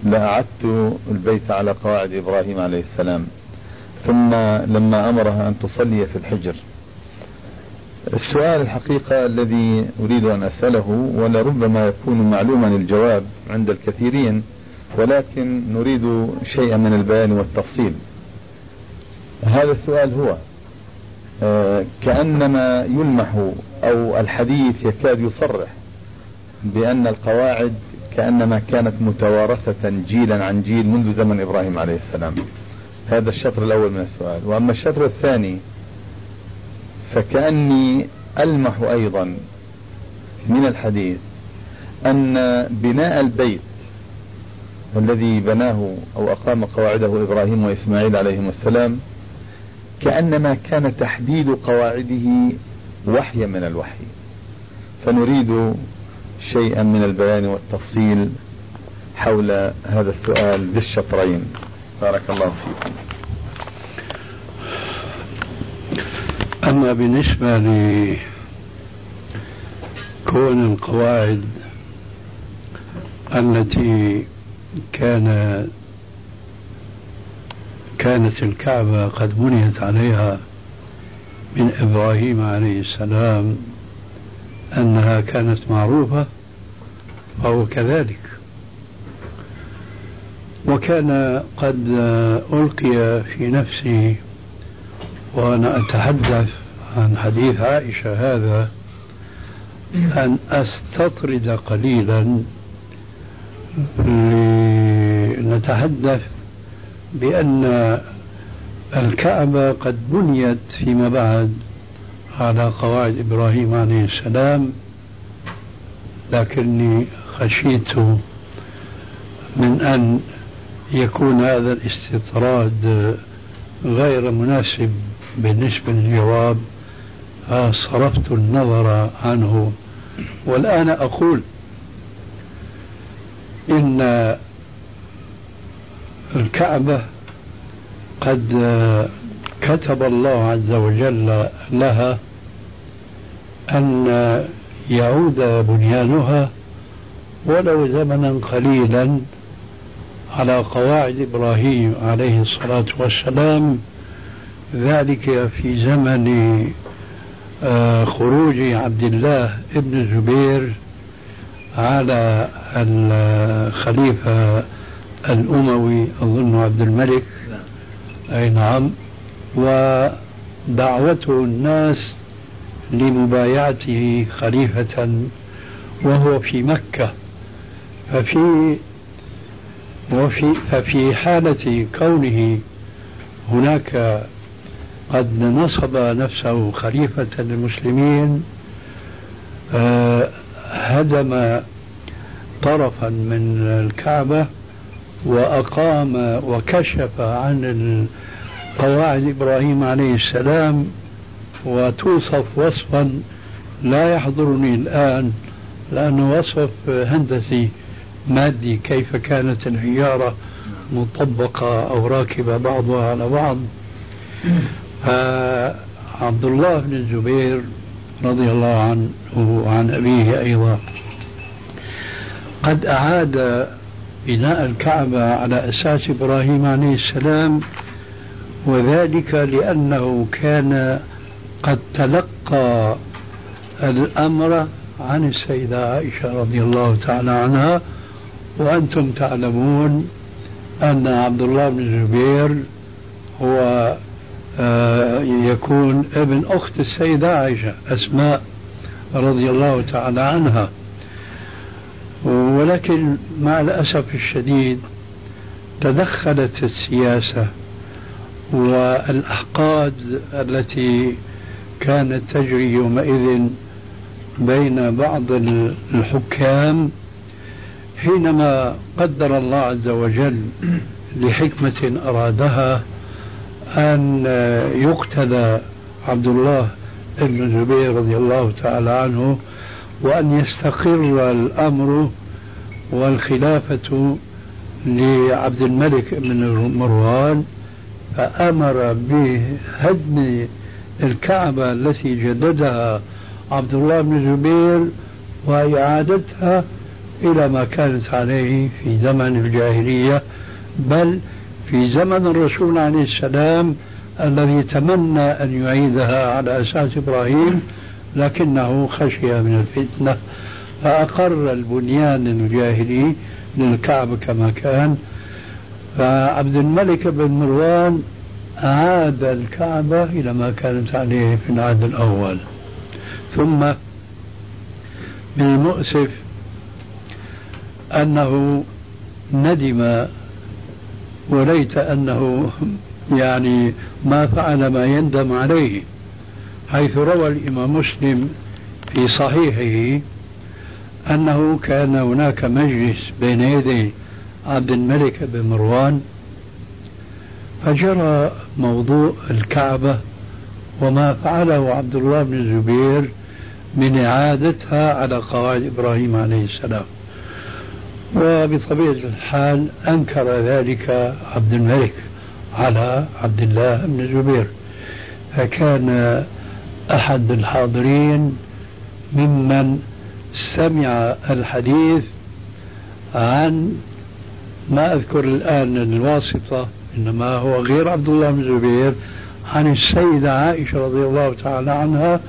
لأعدت البيت على قواعد إبراهيم عليه السلام. ثم لما أمرها أن تصلي في الحجر. السؤال الحقيقة الذي أريد أن أسأله ولربما يكون معلوما الجواب عند الكثيرين ولكن نريد شيئا من البيان والتفصيل. هذا السؤال هو كأنما يلمح أو الحديث يكاد يصرح بأن القواعد كأنما كانت متوارثة جيلا عن جيل منذ زمن إبراهيم عليه السلام. هذا الشطر الأول من السؤال. وأما الشطر الثاني فكأني ألمح أيضا من الحديث أن بناء البيت الذي بناه أو أقام قواعده إبراهيم وإسماعيل عليهم السلام كأنما كان تحديد قواعده وحيا من الوحي. فنريد شيئا من البيان والتفصيل حول هذا السؤال ذي الشطرين بارك الله فيكم أما بالنسبة لكون القواعد التي كان كانت الكعبة قد بنيت عليها من إبراهيم عليه السلام أنها كانت معروفة فهو كذلك. وكان قد ألقي في نفسي وأنا أتحدث عن حديث عائشة هذا أن أستطرد قليلا لنتحدث بأن الكعبة قد بنيت فيما بعد على قواعد إبراهيم عليه السلام لكني خشيت من أن يكون هذا الاستطراد غير مناسب بالنسبة للجواب صرفت النظر عنه. والآن أقول إن الكعبة قد كتب الله عز وجل لها أن يعود بنيانها ولو زمنا قليلا على قواعد إبراهيم عليه الصلاة والسلام. ذلك في زمن آه، خروج عبد الله ابن الزبير على الخليفة الأموي أظن عبد الملك. أي نعم. ودعوته الناس لمبايعته خليفة وهو في مكة. ففي وفي ففي حالة كونه هناك قد نصب نفسه خليفة للمسلمين آه، هدم طرفا من الكعبة. وأقام وكشف عن قواعد إبراهيم عليه السلام وتوصف وصفا لا يحضرني الآن لأنه وصف هندسي مادي كيف كانت الحجارة مطبقة أو راكبة بعضها على بعض. فعبد الله بن الزبير رضي الله عنه وعن أبيه أيضا. قد أعاد بناء الكعبة على أساس إبراهيم عليه السلام وذلك لأنه كان قد تلقى الأمر عن السيدة عائشة رضي الله تعالى عنها. وأنتم تعلمون أن عبد الله بن الزبير هو آه، يكون ابن أخت السيدة عائشة أسماء رضي الله تعالى عنها. ولكن مع الأسف الشديد تدخلت السياسة والأحقاد التي كانت تجري يومئذ بين بعض الحكام حينما قدر الله عز وجل لحكمة أرادها أن يقتل عبد الله بن الزبير رضي الله تعالى عنه وأن يستقر الأمر والخلافة لعبد الملك بن مروان فأمر بهدم الكعبة التي جددها عبد الله بن الزبير وإعادتها إلى ما كانت عليه في زمن الجاهلية بل في زمن الرسول عليه السلام الذي تمنى أن يعيدها على أساس إبراهيم. لكنه خشي من الفتنة فأقر البنيان الجاهلي للكعبة كما كان. فعبد الملك بن مروان أعاد الكعبة إلى ما كانت عليه في العهد الأول. ثم من المؤسف أنه ندم وليت أنه يعني ما فعل ما يندم عليه. حيث روى الإمام مسلم في صحيحه أنه كان هناك مجلس بين يدي عبد الملك بن مروان فجرى موضوع الكعبة وما فعله عبد الله بن الزبير من إعادتها على قواعد إبراهيم عليه السلام. وبطبيعة الحال أنكر ذلك عبد الملك على عبد الله بن الزبير فكان أحد الحاضرين ممن سمع الحديث عن ما أذكر الآن الواسطة إنما هو غير عبد الله بن الزبير عن السيدة عائشة رضي الله تعالى عنها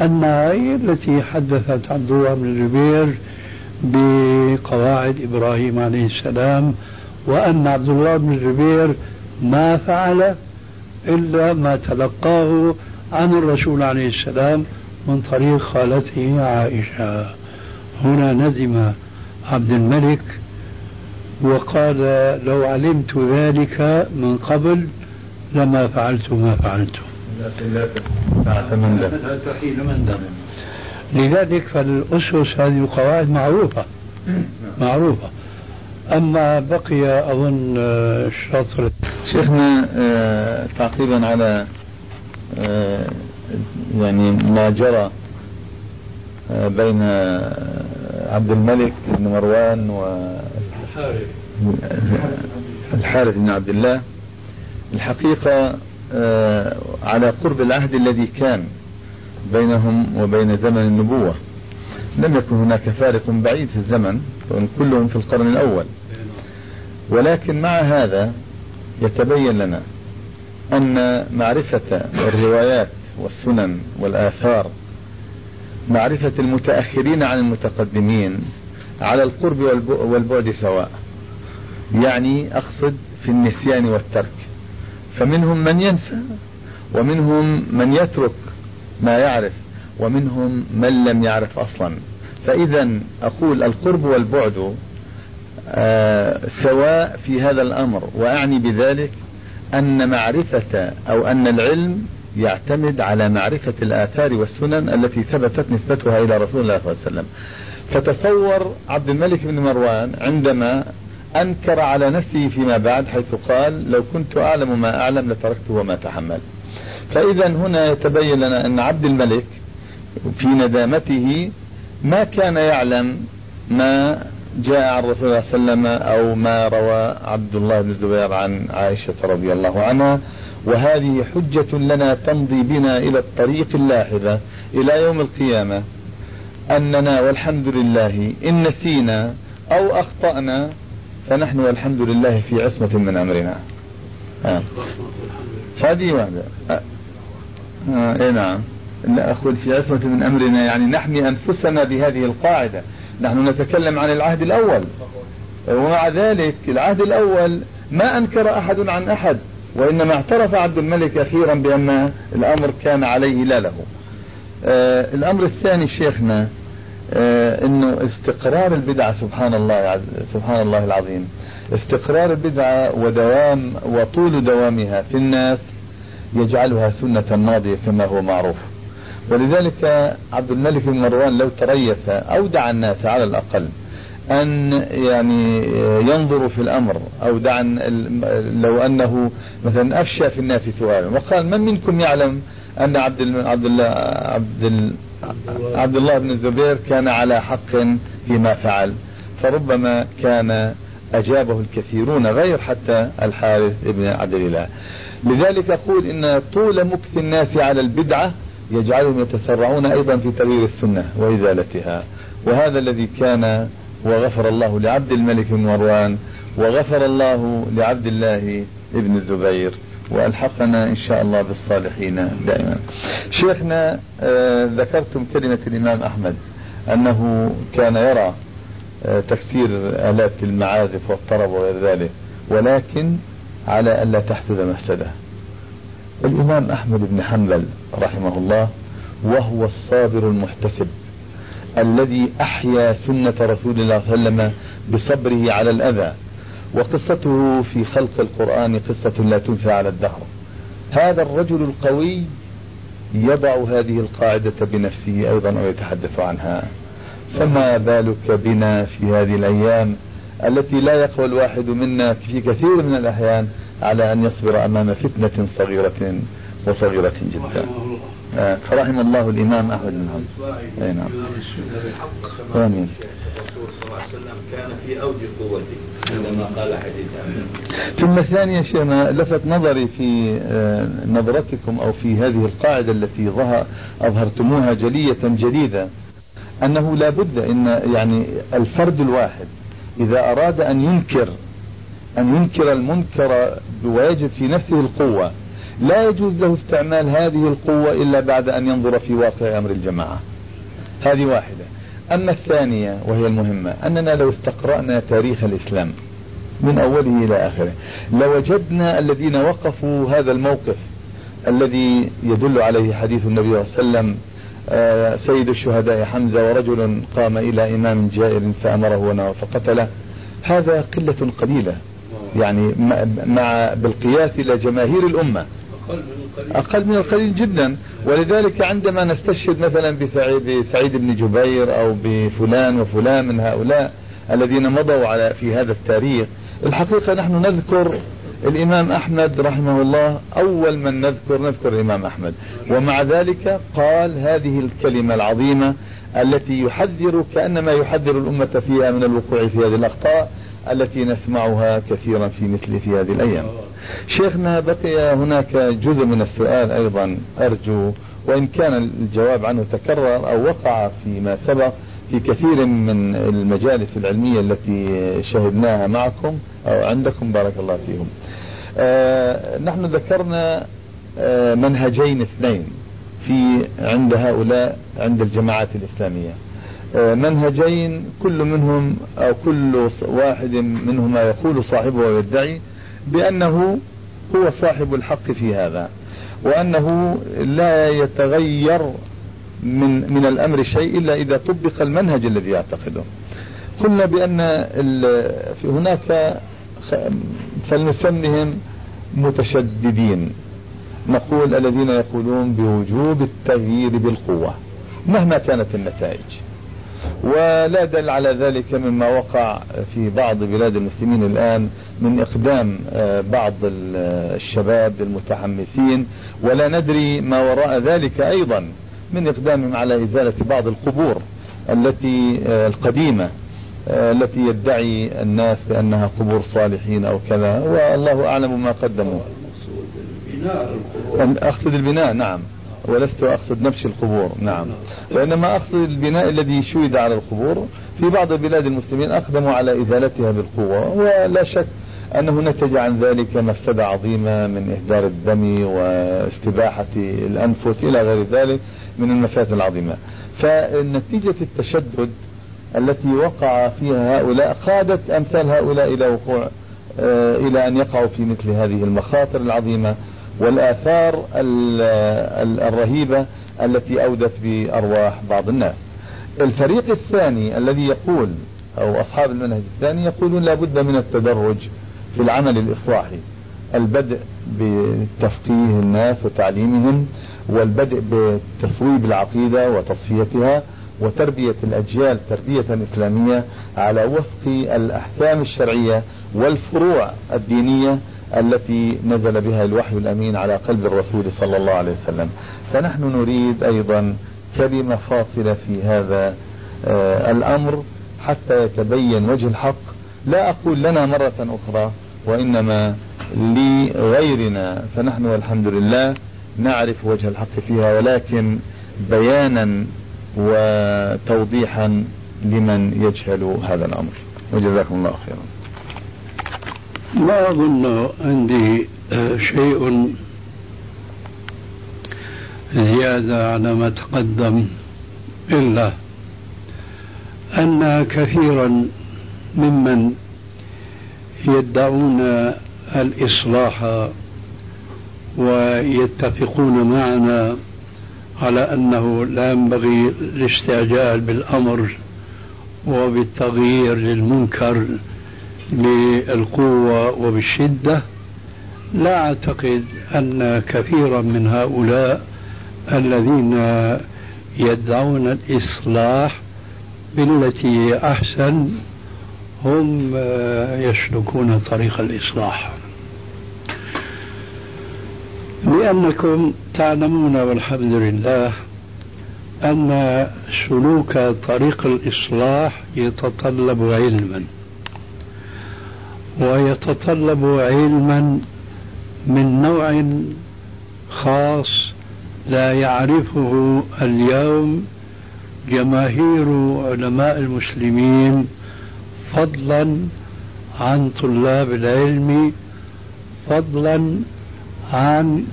أنها هي التي حدثت عبد الله بن الزبير بقواعد إبراهيم عليه السلام وأن عبد الله بن الزبير ما فعل إلا ما تلقاه عن الرسول عليه السلام من طريق خالته عائشة. هنا ندم عبد الملك وقال لو علمت ذلك من قبل لما فعلت ما فعلت. لذلك فالأسس هذه القواعد معروفة. معروفة. أما بقي أظن الشطر شيخنا آه، تعقيبا على يعني ما جرى آه، بين عبد الملك بن مروان و الحارث. بن عبد الله. الحقيقة على قرب العهد الذي كان بينهم وبين زمن النبوة. لم يكن هناك فارق بعيد في الزمن كلهم في القرن الأول. ولكن مع هذا يتبين لنا أن معرفة الروايات والسنن والآثار معرفة المتأخرين عن المتقدمين على القرب والبعد سواء يعني أقصد في النسيان والترك. فمنهم من ينسى ومنهم من يترك ما يعرف ومنهم من لم يعرف أصلا. فإذا أقول القرب والبعد آه سواء في هذا الأمر وأعني بذلك أن معرفة أو أن العلم يعتمد على معرفة الآثار والسنن التي ثبتت نسبتها إلى رسول الله صلى الله عليه وسلم. فتصور عبد الملك بن مروان عندما أنكر على نفسه فيما بعد حيث قال لو كنت أعلم ما أعلم لتركته وما تحمل. فإذا هنا يتبين لنا أن عبد الملك في ندامته ما كان يعلم ما جاء عن رسول الله صلى الله عليه وسلم أو ما روى عبد الله بن الزبير عن عائشة رضي الله عنها وهذه حجة لنا تمضي بنا إلى الطريق اللاحظة إلى يوم القيامة أننا والحمد لله إن نسينا أو أخطأنا فنحن والحمد لله في عصمة من أمرنا آه. هذه واحدة آه. آه. إيه نعم لا أقول في عصمة من أمرنا يعني نحمي أنفسنا بهذه القاعدة نحن نتكلم عن العهد الأول. ومع ذلك العهد الأول ما أنكر أحد عن أحد وإنما اعترف عبد الملك أخيرا بأن الأمر كان عليه لا له. آه الأمر الثاني شيخنا آه إنه استقرار البدعة سبحان الله سبحان الله العظيم. استقرار البدعة ودوام وطول دوامها في الناس يجعلها سنة ماضية كما هو معروف. ولذلك عبد الملك بن مروان لو تريث أودع الناس على الأقل أن يعني ينظروا في الأمر أو دعا لو أنه مثلا أفشى في الناس سؤالا وقال من منكم يعلم أن عبد عبد الله عبد عبد الله بن الزبير كان على حق فيما فعل فربما كان أجابه الكثيرون غير حتى الحارث بن عبد الله لذلك أقول إن طول مكث الناس على البدعة يجعلهم يتسرعون أيضا في تغيير السنة وإزالتها وهذا الذي كان وغفر الله لعبد الملك بن مروان وغفر الله لعبد الله ابن الزبير وألحقنا إن شاء الله بالصالحين دائما. شيخنا آه ذكرتم كلمة الإمام أحمد أنه كان يرى آه تكسير آلات المعازف والطرب وغير ذلك ولكن على الا تحدث مفسده. الإمام أحمد بن حنبل رحمه الله وهو الصابر المحتسب الذي أحيا سنة رسول الله صلى الله عليه وسلم بصبره على الأذى وقصته في خلق القرآن قصة لا تنسى على الدهر. هذا الرجل القوي يضع هذه القاعدة بنفسه أيضا ويتحدث عنها. فما بالك بنا في هذه الأيام التي لا يقوى الواحد منا في كثير من الأحيان على أن يصبر أمام فتنة صغيرة وصغيرة جدا. آه، فرحم الله الإمام أحمد بن أي نعم. آمين. كان في أوج قوته عندما قال حديث ثم ثانيا شيخنا لفت نظري في آه، نظرتكم أو في هذه القاعدة التي ظهر أظهرتموها جلية جديدة أنه لا بد أن يعني الفرد الواحد إذا أراد أن ينكر أن ينكر المنكر ويجد في نفسه القوة لا يجوز له استعمال هذه القوة إلا بعد أن ينظر في واقع أمر الجماعة. هذه واحدة. أما الثانية وهي المهمة أننا لو استقرأنا تاريخ الإسلام من أوله إلى آخره لوجدنا الذين وقفوا هذا الموقف الذي يدل عليه حديث النبي صلى الله عليه وسلم سيد الشهداء حمزة ورجل قام إلى إمام جائر فأمره ونهى فقتله هذا قلة قليلة. يعني مع بالقياس إلى جماهير الأمة. أقل من القليل جدا. ولذلك عندما نستشهد مثلا بسعيد سعيد بن جبير أو بفلان وفلان من هؤلاء الذين مضوا على في هذا التاريخ الحقيقة نحن نذكر الإمام أحمد رحمه الله أول من نذكر نذكر الإمام أحمد. ومع ذلك قال هذه الكلمة العظيمة التي يحذر كأنما يحذر الأمة فيها من الوقوع في هذه الأخطاء التي نسمعها كثيرا في مثل في هذه الأيام. شيخنا بقي هناك جزء من السؤال أيضا أرجو وإن كان الجواب عنه تكرر أو وقع فيما سبق في كثير من المجالس العلمية التي شهدناها معكم أو عندكم بارك الله فيهم. آه نحن ذكرنا آه منهجين اثنين في عند هؤلاء عند الجماعات الإسلامية. آه منهجين كل منهم أو كل واحد منهما يقول صاحبه ويدعي بأنه هو صاحب الحق في هذا وأنه لا يتغير من من الأمر شيء إلا إذا طبق المنهج الذي يعتقده. قلنا بأن في هناك فلنسمهم متشددين. نقول الذين يقولون بوجوب التغيير بالقوة مهما كانت النتائج. ولا دل على ذلك مما وقع في بعض بلاد المسلمين الآن من إقدام آه، بعض الشباب المتحمسين. ولا ندري ما وراء ذلك أيضا. من إقدامهم على إزالة بعض القبور التي آه، القديمة آه، التي يدعي الناس بأنها قبور صالحين أو كذا والله أعلم ما قدموا. أقصد البناء نعم. ولست أقصد نفس القبور نعم. وإنما أقصد البناء الذي شيد على القبور. في بعض بلاد المسلمين أقدموا على إزالتها بالقوة ولا شك أنه نتج عن ذلك مفسدة عظيمة من إهدار الدم واستباحة الأنفس إلى غير ذلك. من المفاسد العظيمة. فنتيجة التشدد التي وقع فيها هؤلاء قادت أمثال هؤلاء إلى وقوع آه، إلى أن يقعوا في مثل هذه المخاطر العظيمة والآثار الرهيبة التي أودت بأرواح بعض الناس. الفريق الثاني الذي يقول أو أصحاب المنهج الثاني يقولون لا بد من التدرج في العمل الإصلاحي. البدء بتفقيه الناس وتعليمهم والبدء بتصويب العقيدة وتصفيتها وتربية الأجيال تربية إسلامية على وفق الأحكام الشرعية والفروع الدينية التي نزل بها الوحي الأمين على قلب الرسول صلى الله عليه وسلم. فنحن نريد أيضا كلمة فاصلة في هذا آه الأمر حتى يتبين وجه الحق. لا أقول لنا مرة أخرى وإنما لغيرنا. فنحن والحمد لله نعرف وجه الحق فيها ولكن بيانا وتوضيحا لمن يجهل هذا الأمر. وجزاكم الله خيرا. ما أظن عندي آه، شيء زيادة على ما تقدم إلا أن كثيرا ممن يدعون الإصلاح ويتفقون معنا على أنه لا ينبغي الاستعجال بالأمر وبالتغيير للمنكر بالقوة وبالشدة. لا أعتقد أن كثيرا من هؤلاء الذين يدعون الإصلاح بالتي أحسن هم يسلكون طريق الإصلاح. لأنكم تعلمون والحمد لله أن سلوك طريق الإصلاح يتطلب علما. ويتطلب علما من نوع خاص لا يعرفه اليوم جماهير علماء المسلمين فضلا عن طلاب العلم فضلا عن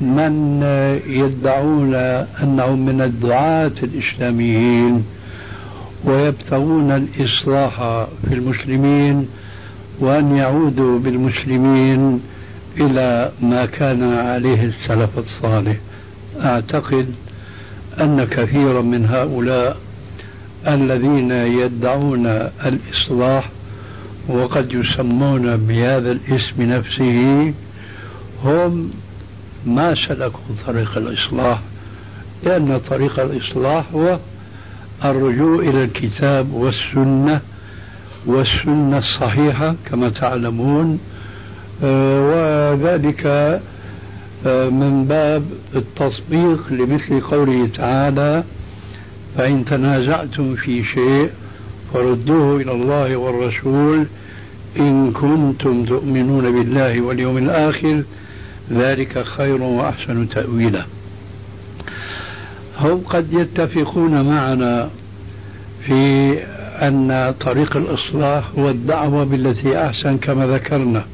من يدعون أنهم من الدعاة الإسلاميين ويبتغون الإصلاح في المسلمين وأن يعودوا بالمسلمين إلى ما كان عليه السلف الصالح. أعتقد أن كثيرا من هؤلاء الذين يدعون الإصلاح وقد يسمون بهذا الاسم نفسه هم ما سلكوا طريق الإصلاح لأن طريق الإصلاح هو الرجوع إلى الكتاب والسنة والسنة الصحيحة كما تعلمون آه، وذلك آه، من باب التطبيق لمثل قوله تعالى فإن تنازعتم في شيء فردوه إلى الله والرسول إن كنتم تؤمنون بالله واليوم الآخر ذلك خير وأحسن تأويلا. هم قد يتفقون معنا في أن طريق الإصلاح هو الدعوة بالتي أحسن كما ذكرنا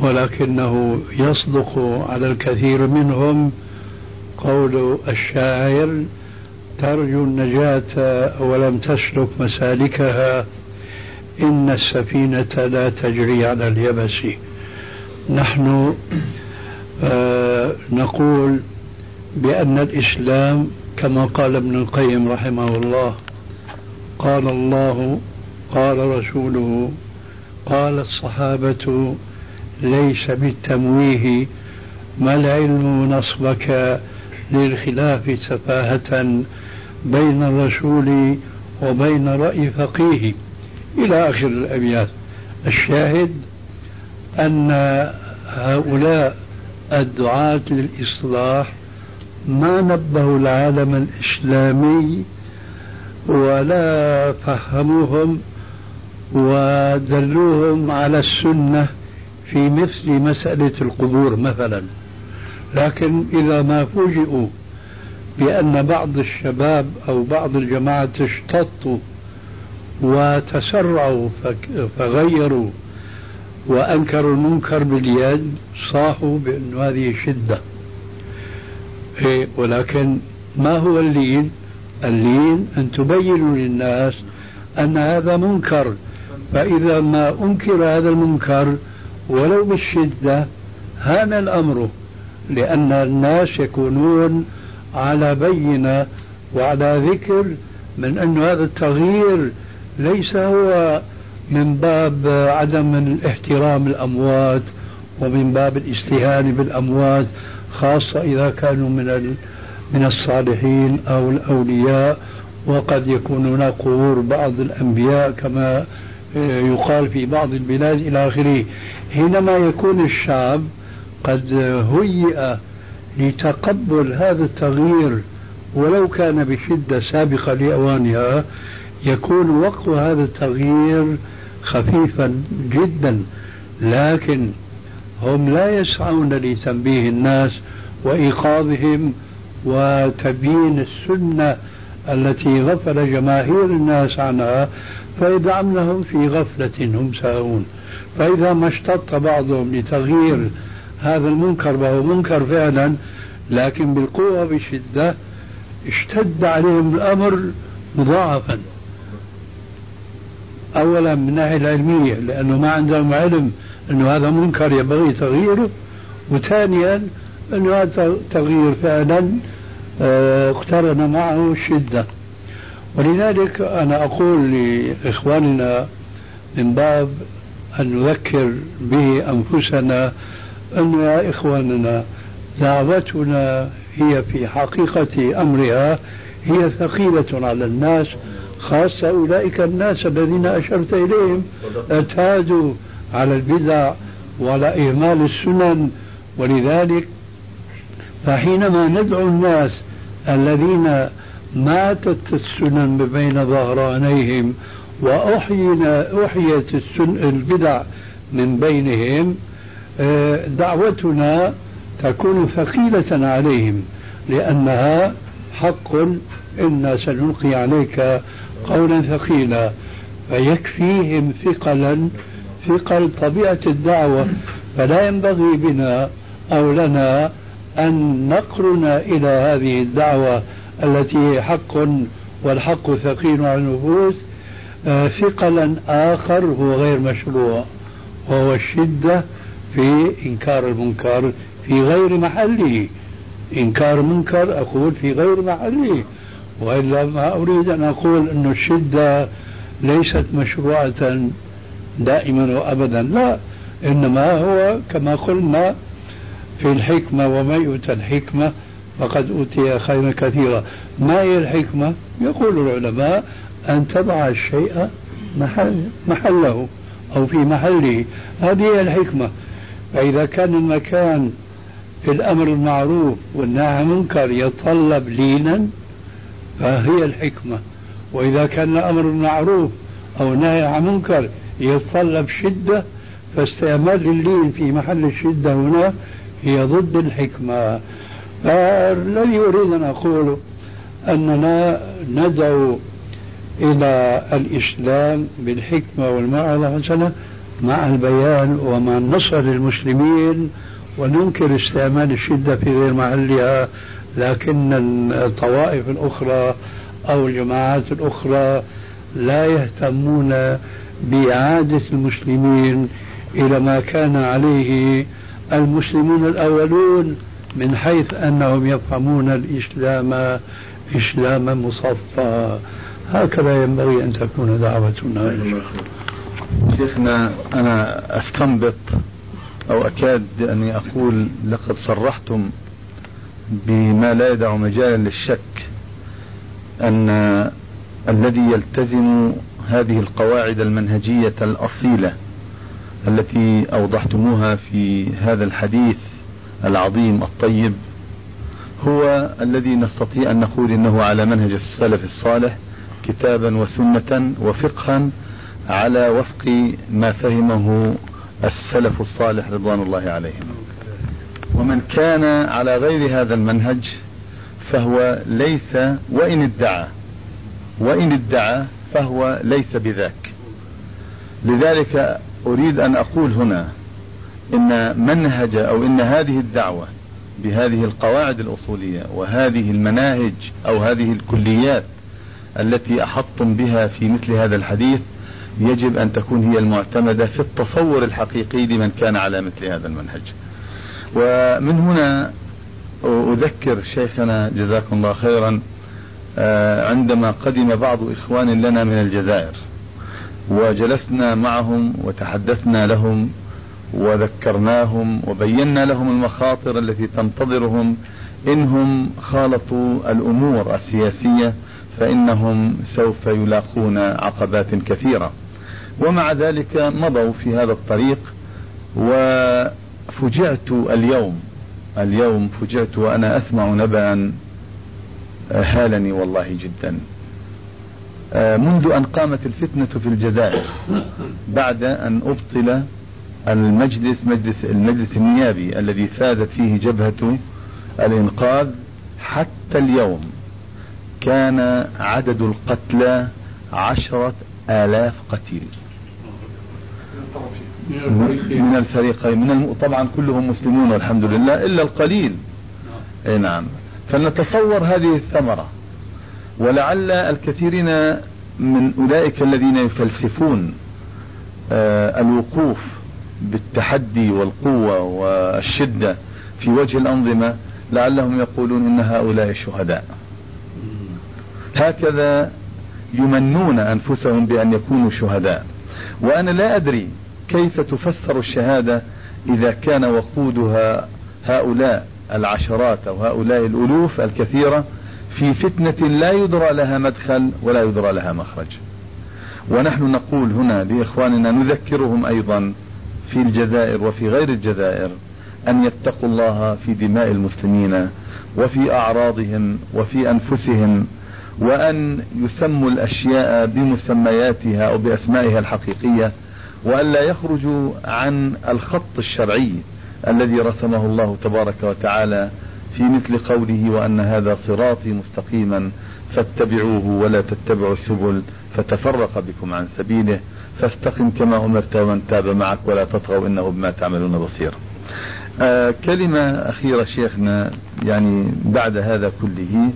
ولكنه يصدق على الكثير منهم قول الشاعر ترجو النجاة ولم تسلك مسالكها إن السفينة لا تجري على اليبس. نحن آه نقول بأن الإسلام كما قال ابن القيم رحمه الله قال الله قال رسوله قال الصحابة ليس بالتمويه ما العلم نصبك للخلاف سفاهة بين الرسول وبين رأي فقيه إلى آخر الأبيات. الشاهد أن هؤلاء الدعاة للإصلاح ما نبهوا العالم الإسلامي ولا فهموهم ودلوهم على السنة في مثل مسألة القبور مثلا. لكن إذا ما فوجئوا بأن بعض الشباب أو بعض الجماعة اشتطوا وتسرعوا فغيروا وأنكروا المنكر باليد صاحوا بأن هذه شدة. إيه ولكن ما هو اللين؟ اللين أن تبينوا للناس أن هذا منكر. فإذا ما أنكر هذا المنكر ولو بالشدة هان الأمر لأن الناس يكونون على بينة وعلى ذكر من أن هذا التغيير ليس هو من باب عدم الاحترام الأموات ومن باب الاستهانة بالأموات خاصة إذا كانوا من من الصالحين أو الأولياء. وقد يكون هناك قبور بعض الأنبياء كما يقال في بعض البلاد إلى آخره. حينما يكون الشعب قد هيئ لتقبل هذا التغيير ولو كان بشدة سابقة لأوانها يكون وقت هذا التغيير خفيفا جدا لكن هم لا يسعون لتنبيه الناس وإيقاظهم وتبيين السنة التي غفل جماهير الناس عنها فيدعمنهم في غفلة هم ساهون. فإذا ما اشتط بعضهم لتغيير هذا المنكر وهو منكر فعلا لكن بالقوة بشدة اشتد عليهم الأمر مضاعفا. أولا من الناحية العلمية لأنه ما عندهم علم أنه هذا منكر ينبغي تغييره وثانيا أنه هذا التغيير فعلا آه، اقترن معه الشدة. ولذلك أنا أقول لإخواننا من باب أن نذكر به أنفسنا أن يا إخواننا دعوتنا هي في حقيقة أمرها هي ثقيلة على الناس خاصة أولئك الناس الذين أشرت إليهم اعتادوا على البدع وعلى إهمال السنن. ولذلك فحينما ندعو الناس الذين ماتت السنن بين ظهرانيهم وأحينا أحيت البدع من بينهم دعوتنا تكون ثقيلة عليهم لأنها حق إنا سنلقي عليك قولا ثقيلا. فيكفيهم ثقلا ثقل طبيعة الدعوة. فلا ينبغي بنا أو لنا أن نقرن إلى هذه الدعوة التي هي حق والحق ثقيل على النفوس. آه، ثقلا آخر هو غير مشروع وهو الشدة في إنكار المنكر في غير محله. إنكار منكر أقول في غير محله. وإلا ما أريد أن أقول أن الشدة ليست مشروعة دائما وأبدا. لا إنما هو كما قلنا في الحكمة وما يؤتى الحكمة فقد أوتي خيرا كثيرا. ما هي الحكمة؟ يقول العلماء أن تضع الشيء محل محله أو في محله. هذه هي الحكمة. فإذا كان المكان في الأمر المعروف والنهي عن المنكر يتطلب لينا فهي الحكمة. وإذا كان الأمر المعروف أو نهي عن منكر يتطلب شدة فاستعمال اللين في محل الشدة هنا هي ضد الحكمة. فالذي أريد أن أقوله أننا ندعو إلى الإسلام بالحكمة والموعظة الحسنة مع البيان ومع النصر للمسلمين وننكر استعمال الشدة في غير محلها لكن الطوائف الأخرى أو الجماعات الأخرى لا يهتمون بإعادة المسلمين إلى ما كان عليه المسلمون الأولون من حيث أنهم يفهمون الإسلام إسلاما مصفى. هكذا ينبغي أن تكون دعوتنا. شيخنا أنا أستنبط أو أكاد أني أقول لقد صرحتم بما لا يدع مجالا للشك أن الذي يلتزم هذه القواعد المنهجية الأصيلة التي أوضحتموها في هذا الحديث العظيم الطيب هو الذي نستطيع أن نقول إنه على منهج السلف الصالح كتابا وسنة وفقها على وفق ما فهمه السلف الصالح رضوان الله عليهم. ومن كان على غير هذا المنهج فهو ليس وإن ادعى وإن ادعى فهو ليس بذاك. لذلك أريد أن أقول هنا إن منهج أو إن هذه الدعوة بهذه القواعد الأصولية وهذه المناهج أو هذه الكليات التي أحطتم بها في مثل هذا الحديث يجب أن تكون هي المعتمدة في التصور الحقيقي لمن كان على مثل هذا المنهج. ومن هنا أذكر شيخنا جزاكم الله خيرا آه، عندما قدم بعض إخوان لنا من الجزائر وجلسنا معهم وتحدثنا لهم وذكرناهم وبينا لهم المخاطر التي تنتظرهم إنهم خالطوا الأمور السياسية فإنهم سوف يلاقون عقبات كثيرة. ومع ذلك مضوا في هذا الطريق وفجعت اليوم اليوم فجعت وأنا أسمع نبأ هالني والله جدا. منذ أن قامت الفتنة في الجزائر بعد أن أبطل المجلس مجلس المجلس النيابي الذي فازت فيه جبهة الإنقاذ حتى اليوم كان عدد القتلى عشرة آلاف قتيل. من الفريقين من. طبعا كلهم مسلمون والحمد لله إلا القليل. إي نعم. فلنتصور هذه الثمرة. ولعل الكثيرين من أولئك الذين يفلسفون آه الوقوف بالتحدي والقوة والشدة في وجه الأنظمة لعلهم يقولون إن هؤلاء شهداء. هكذا يمنون أنفسهم بأن يكونوا شهداء. وأنا لا أدري كيف تفسر الشهادة إذا كان وقودها هؤلاء العشرات أو هؤلاء الألوف الكثيرة في فتنة لا يدرى لها مدخل ولا يدرى لها مخرج. ونحن نقول هنا لإخواننا نذكرهم أيضا في الجزائر وفي غير الجزائر أن يتقوا الله في دماء المسلمين وفي أعراضهم وفي أنفسهم وأن يسموا الأشياء بمسمياتها أو بأسمائها الحقيقية وأن لا يخرجوا عن الخط الشرعي الذي رسمه الله تبارك وتعالى في مثل قوله وأن هذا صراطي مستقيما فاتبعوه ولا تتبعوا السبل فتفرق بكم عن سبيله فاستقم كما أمرت ومن تاب معك ولا تطغوا إنه بما تعملون بصير. آه كلمة أخيرة شيخنا يعني بعد هذا كله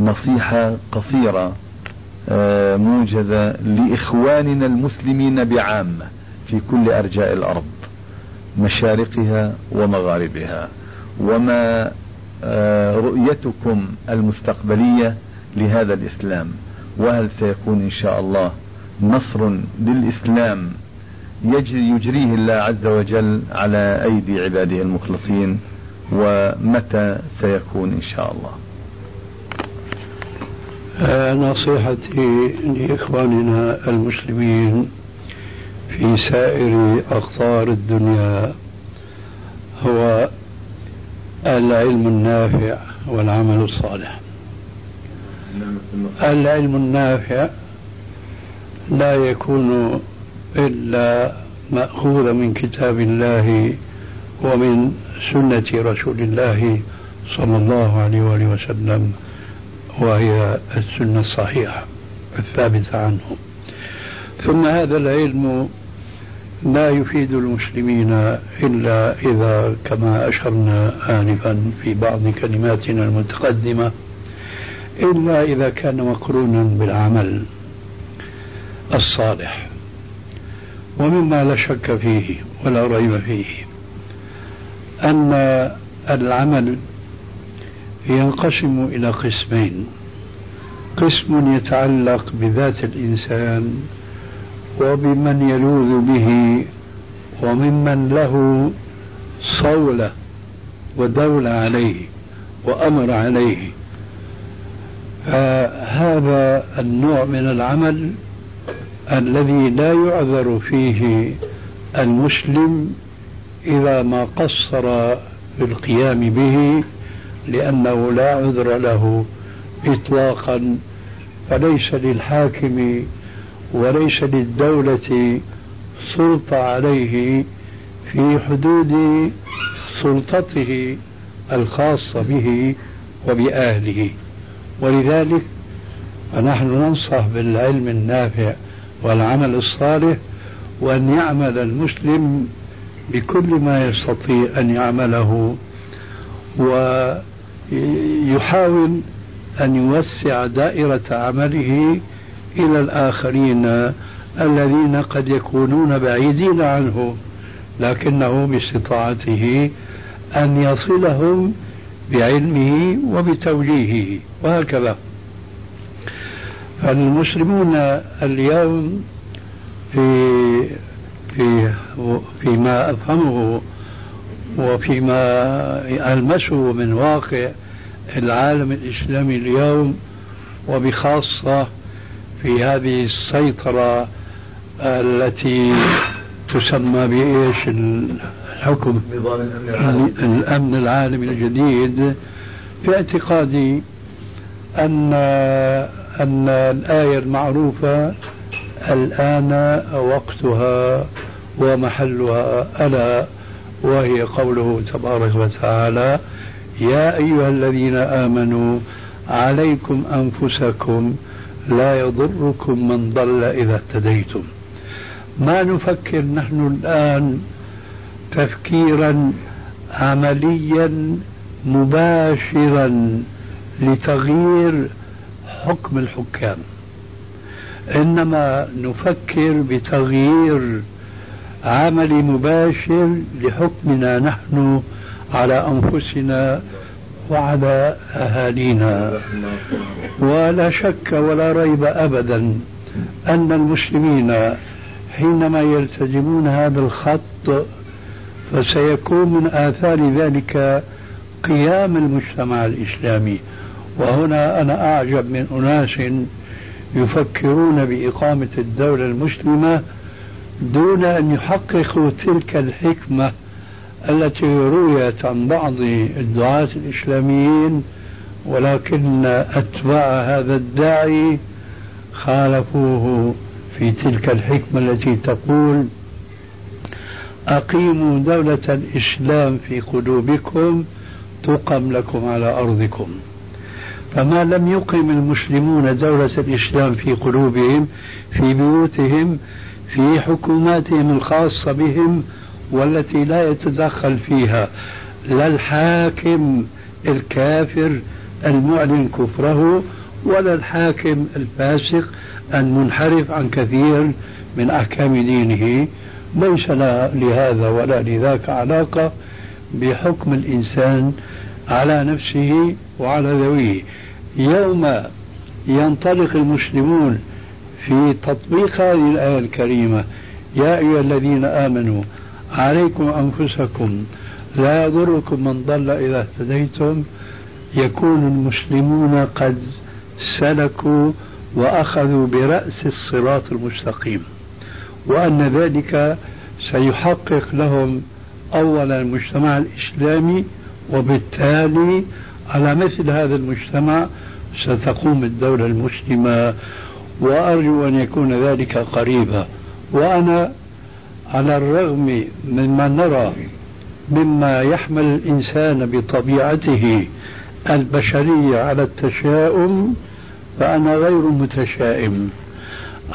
نصيحة قصيرة آه موجزة لإخواننا المسلمين بعامة في كل أرجاء الأرض مشارقها ومغاربها. وما آه رؤيتكم المستقبلية لهذا الإسلام؟ وهل سيكون إن شاء الله نصر للإسلام يجري يجريه الله عز وجل على أيدي عباده المخلصين؟ ومتى سيكون إن شاء الله؟ نصيحتي لإخواننا المسلمين في سائر أقطار الدنيا هو العلم النافع والعمل الصالح. العلم النافع لا يكون إلا مأخوذا من كتاب الله ومن سنة رسول الله صلى الله عليه وآله وسلم. وهي السنة الصحيحة الثابتة عنه. ثم هذا العلم لا يفيد المسلمين إلا إذا كما أشرنا آنفا في بعض كلماتنا المتقدمة إلا إذا كان مقرونا بالعمل الصالح. ومما لا شك فيه ولا ريب فيه أن العمل ينقسم إلى قسمين. قسم يتعلق بذات الإنسان وبمن يلوذ به وممن له صولة ودولة عليه وأمر عليه. فهذا النوع من العمل الذي لا يعذر فيه المسلم إذا ما قصر في القيام به لأنه لا عذر له إطلاقا فليس للحاكم وليس للدولة سلطة عليه في حدود سلطته الخاصة به وبأهله. ولذلك فنحن ننصح بالعلم النافع والعمل الصالح وأن يعمل المسلم بكل ما يستطيع أن يعمله. ويحاول أن يوسع دائرة عمله إلى الآخرين الذين قد يكونون بعيدين عنه لكنه باستطاعته أن يصلهم بعلمه وبتوجيهه وهكذا. فالمسلمون اليوم في في فيما أفهمه وفيما ألمسه من واقع العالم الإسلامي اليوم وبخاصة في هذه السيطرة التي تسمى بإيش؟ الحكم. الأمن العالمي الجديد في اعتقادي أن أن الآية المعروفة الآن وقتها ومحلها ألا وهي قوله تبارك وتعالى يا أيها الذين آمنوا عليكم أنفسكم لا يضركم من ضل إذا اهتديتم. ما نفكر نحن الآن تفكيرا عمليا مباشرا لتغيير حكم الحكام. إنما نفكر بتغيير عملي مباشر لحكمنا نحن على أنفسنا وعلى أهالينا. ولا شك ولا ريب ابدا أن المسلمين حينما يلتزمون هذا الخط فسيكون من آثار ذلك قيام المجتمع الإسلامي. وهنا أنا أعجب من أناس يفكرون بإقامة الدولة المسلمة دون أن يحققوا تلك الحكمة التي رويت عن بعض الدعاة الإسلاميين ولكن أتباع هذا الداعي خالفوه في تلك الحكمة التي تقول أقيموا دولة الإسلام في قلوبكم تقم لكم على أرضكم. فما لم يقم المسلمون دولة الإسلام في قلوبهم في بيوتهم في حكوماتهم الخاصة بهم والتي لا يتدخل فيها لا الحاكم الكافر المعلن كفره ولا الحاكم الفاسق المنحرف عن كثير من أحكام دينه. ليس لهذا ولا لذاك علاقة بحكم الإنسان على نفسه وعلى ذويه. يوم ينطلق المسلمون في تطبيق هذه الآية الكريمة يا أيها الذين آمنوا عليكم أنفسكم لا يضركم من ضل إذا اهتديتم. يكون المسلمون قد سلكوا وأخذوا برأس الصراط المستقيم وأن ذلك سيحقق لهم أولا المجتمع الإسلامي. وبالتالي على مثل هذا المجتمع ستقوم الدولة المسلمة. وأرجو أن يكون ذلك قريبا. وأنا على الرغم مما نرى مما يحمل الإنسان بطبيعته البشرية على التشاؤم فأنا غير متشائم.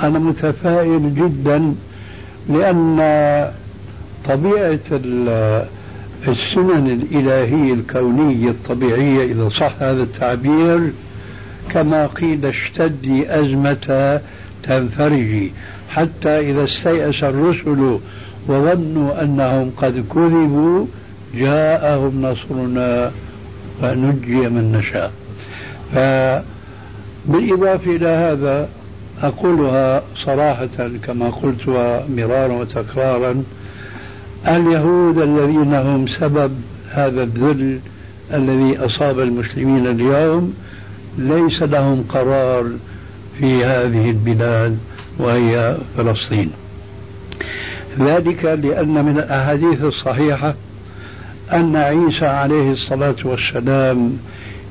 أنا متفائل جدا لأن طبيعة السنن الإلهية الكونية الطبيعية إذا صح هذا التعبير كما قيل اشتدي أزمة تنفرجي حتى إذا استيأس الرسل وظنوا أنهم قد كذبوا جاءهم نصرنا فنجي من نشاء. بالإضافة إلى هذا أقولها صراحة كما قلتها مرارا وتكرارا اليهود الذين هم سبب هذا الذل الذي أصاب المسلمين اليوم ليس لهم قرار في هذه البلاد. وهي فلسطين. ذلك لأن من الأحاديث الصحيحة أن عيسى عليه الصلاة والسلام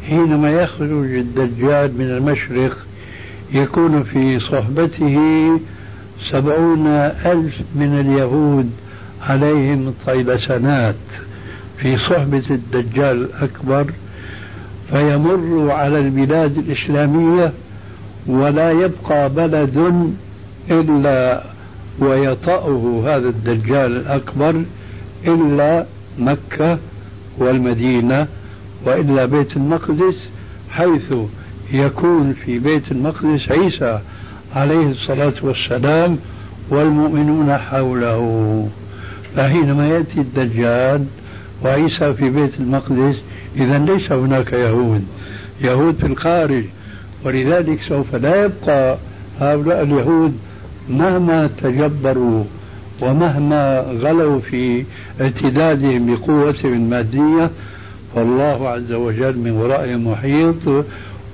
حينما يخرج الدجال من المشرق يكون في صحبته سبعون ألف من اليهود عليهم طيلسنات في صحبة الدجال الأكبر فيمر على البلاد الإسلامية ولا يبقى بلد إلا ويطأه هذا الدجال الأكبر إلا مكة والمدينة وإلا بيت المقدس حيث يكون في بيت المقدس عيسى عليه الصلاة والسلام والمؤمنون حوله. فحينما يأتي الدجال وعيسى في بيت المقدس إذا ليس هناك يهود. يهود في الخارج ولذلك سوف لا يبقى هؤلاء اليهود مهما تجبروا ومهما غلوا في اعتدادهم بقوتهم المادية فالله عز وجل من ورائهم محيط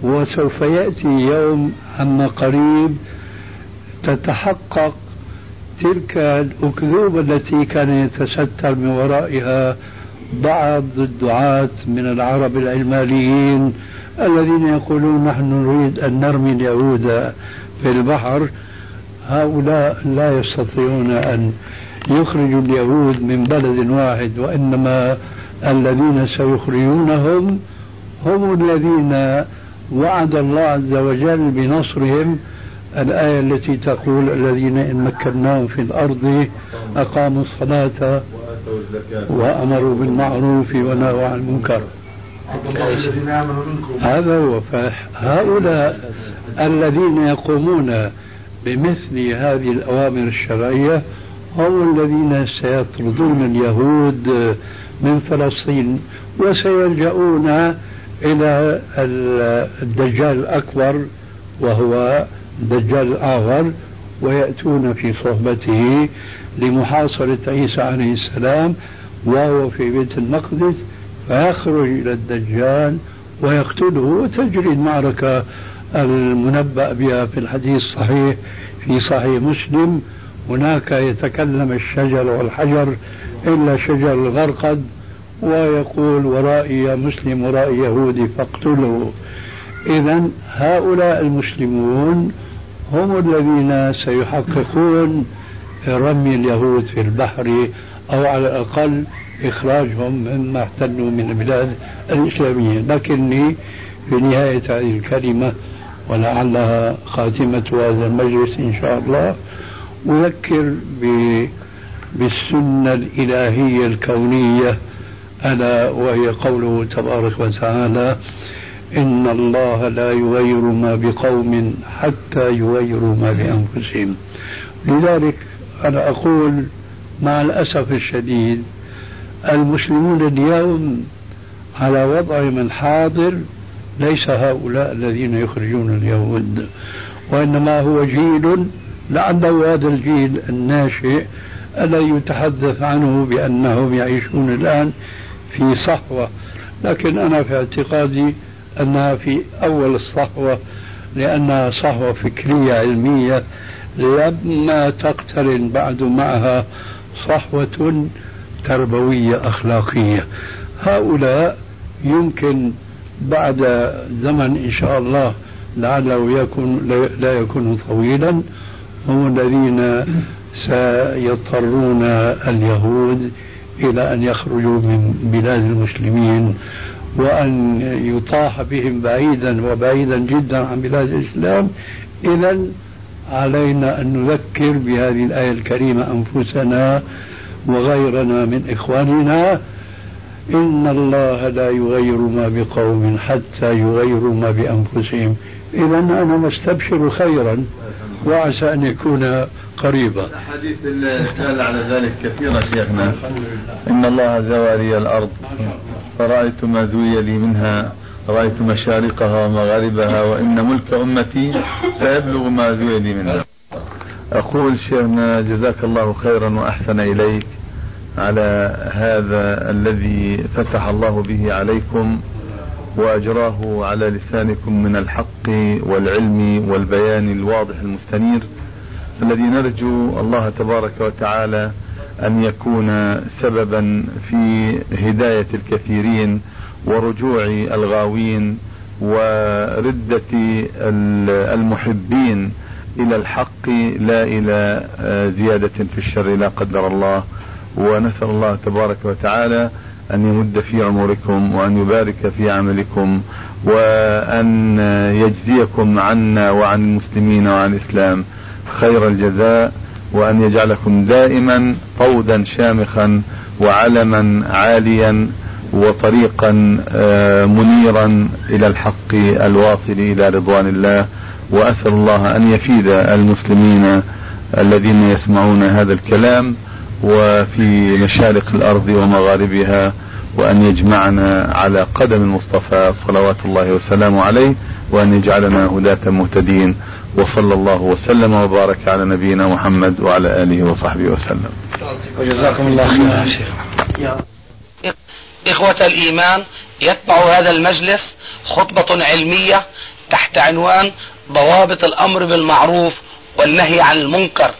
وسوف يأتي يوم عما قريب تتحقق تلك الأكذوبة التي كان يتستر من ورائها بعض الدعاة من العرب العلمانيين الذين يقولون نحن نريد أن نرمي اليهود في البحر. هؤلاء لا يستطيعون أن يخرجوا اليهود من بلد واحد وإنما الذين سيخرجونهم هم الذين وعد الله عز وجل بنصرهم. الآية التي تقول الذين إن مكناهم في الأرض أقاموا الصلاة وأمروا بالمعروف ونهوا عن المنكر. هذا هو فهؤلاء الذين يقومون بمثل هذه الأوامر الشرعية هم الذين سيطردون اليهود من فلسطين وسيلجؤون إلى الدجال الأكبر وهو الدجال الآخر ويأتون في صحبته لمحاصرة عيسى عليه السلام وهو في بيت المقدس فيخرج إلى الدجال ويقتله وتجري المعركة المنبأ بها في الحديث الصحيح في صحيح مسلم. هناك يتكلم الشجر والحجر إلا شجر الغرقد ويقول ورائي يا مسلم ورائي يهودي فاقتله. إذا هؤلاء المسلمون هم الذين سيحققون رمي اليهود في البحر أو على الأقل إخراجهم مما احتلوا من البلاد الإسلامية. لكني في نهاية هذه الكلمة ولعلها خاتمة هذا المجلس إن شاء الله. أذكر بالسنة الإلهية الكونية ألا وهي قوله تبارك وتعالى إن الله لا يغير ما بقوم حتى يغيروا ما بأنفسهم. لذلك أنا أقول مع الأسف الشديد المسلمون اليوم على وضعهم الحاضر ليس هؤلاء الذين يخرجون اليهود وإنما هو جيل لعله هذا الجيل الناشئ الذي يتحدث عنه بأنهم يعيشون الآن في صحوة لكن أنا في اعتقادي أنها في أول الصحوة لأنها صحوة فكرية علمية لما تقترن بعد معها صحوة تربوية أخلاقية. هؤلاء يمكن بعد زمن إن شاء الله لعله يكون لا يكون طويلا هم الذين سيضطرون اليهود إلى أن يخرجوا من بلاد المسلمين وأن يطاح بهم بعيدا وبعيدا جدا عن بلاد الإسلام. إذا علينا أن نذكر بهذه الآية الكريمة أنفسنا وغيرنا من إخواننا إن الله لا يغير ما بقوم حتى يغيروا ما بأنفسهم. إذا أنا مستبشر خيرا وعسى أن يكون قريبا. الحديث الدالة على ذلك كثيرة شيخنا. إن الله زوى لي الأرض. فرأيت ما زوي لي منها؟ رأيت مشارقها ومغاربها؟ وإن ملك أمتي سيبلغ ما زوي لي منها. أقول شيخنا جزاك الله خيرا وأحسن إليك. على هذا الذي فتح الله به عليكم وأجراه على لسانكم من الحق والعلم والبيان الواضح المستنير الذي نرجو الله تبارك وتعالى أن يكون سببا في هداية الكثيرين ورجوع الغاوين وردة المحبين إلى الحق لا إلى زيادة في الشر لا قدر الله. ونسأل الله تبارك وتعالى أن يمد في عمركم وأن يبارك في عملكم وأن يجزيكم عنا وعن المسلمين وعن الإسلام خير الجزاء وأن يجعلكم دائما طودا شامخا وعلما عاليا وطريقا آه، منيرا إلى الحق الواصل إلى رضوان الله. وأسأل الله أن يفيد المسلمين الذين يسمعون هذا الكلام وفي مشارق الأرض ومغاربها وأن يجمعنا على قدم المصطفى صلوات الله وسلامه عليه وأن يجعلنا هداة مهتدين وصلى الله وسلم وبارك على نبينا محمد وعلى آله وصحبه وسلم. وجزاكم الله خيرا شيخ. إخوة الإيمان يتبع هذا المجلس خطبة علمية تحت عنوان ضوابط الأمر بالمعروف والنهي عن المنكر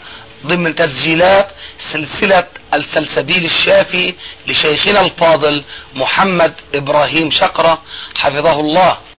ضمن تسجيلات سلسلة السلسبيل الشافي لشيخنا الفاضل محمد إبراهيم شقرة حفظه الله.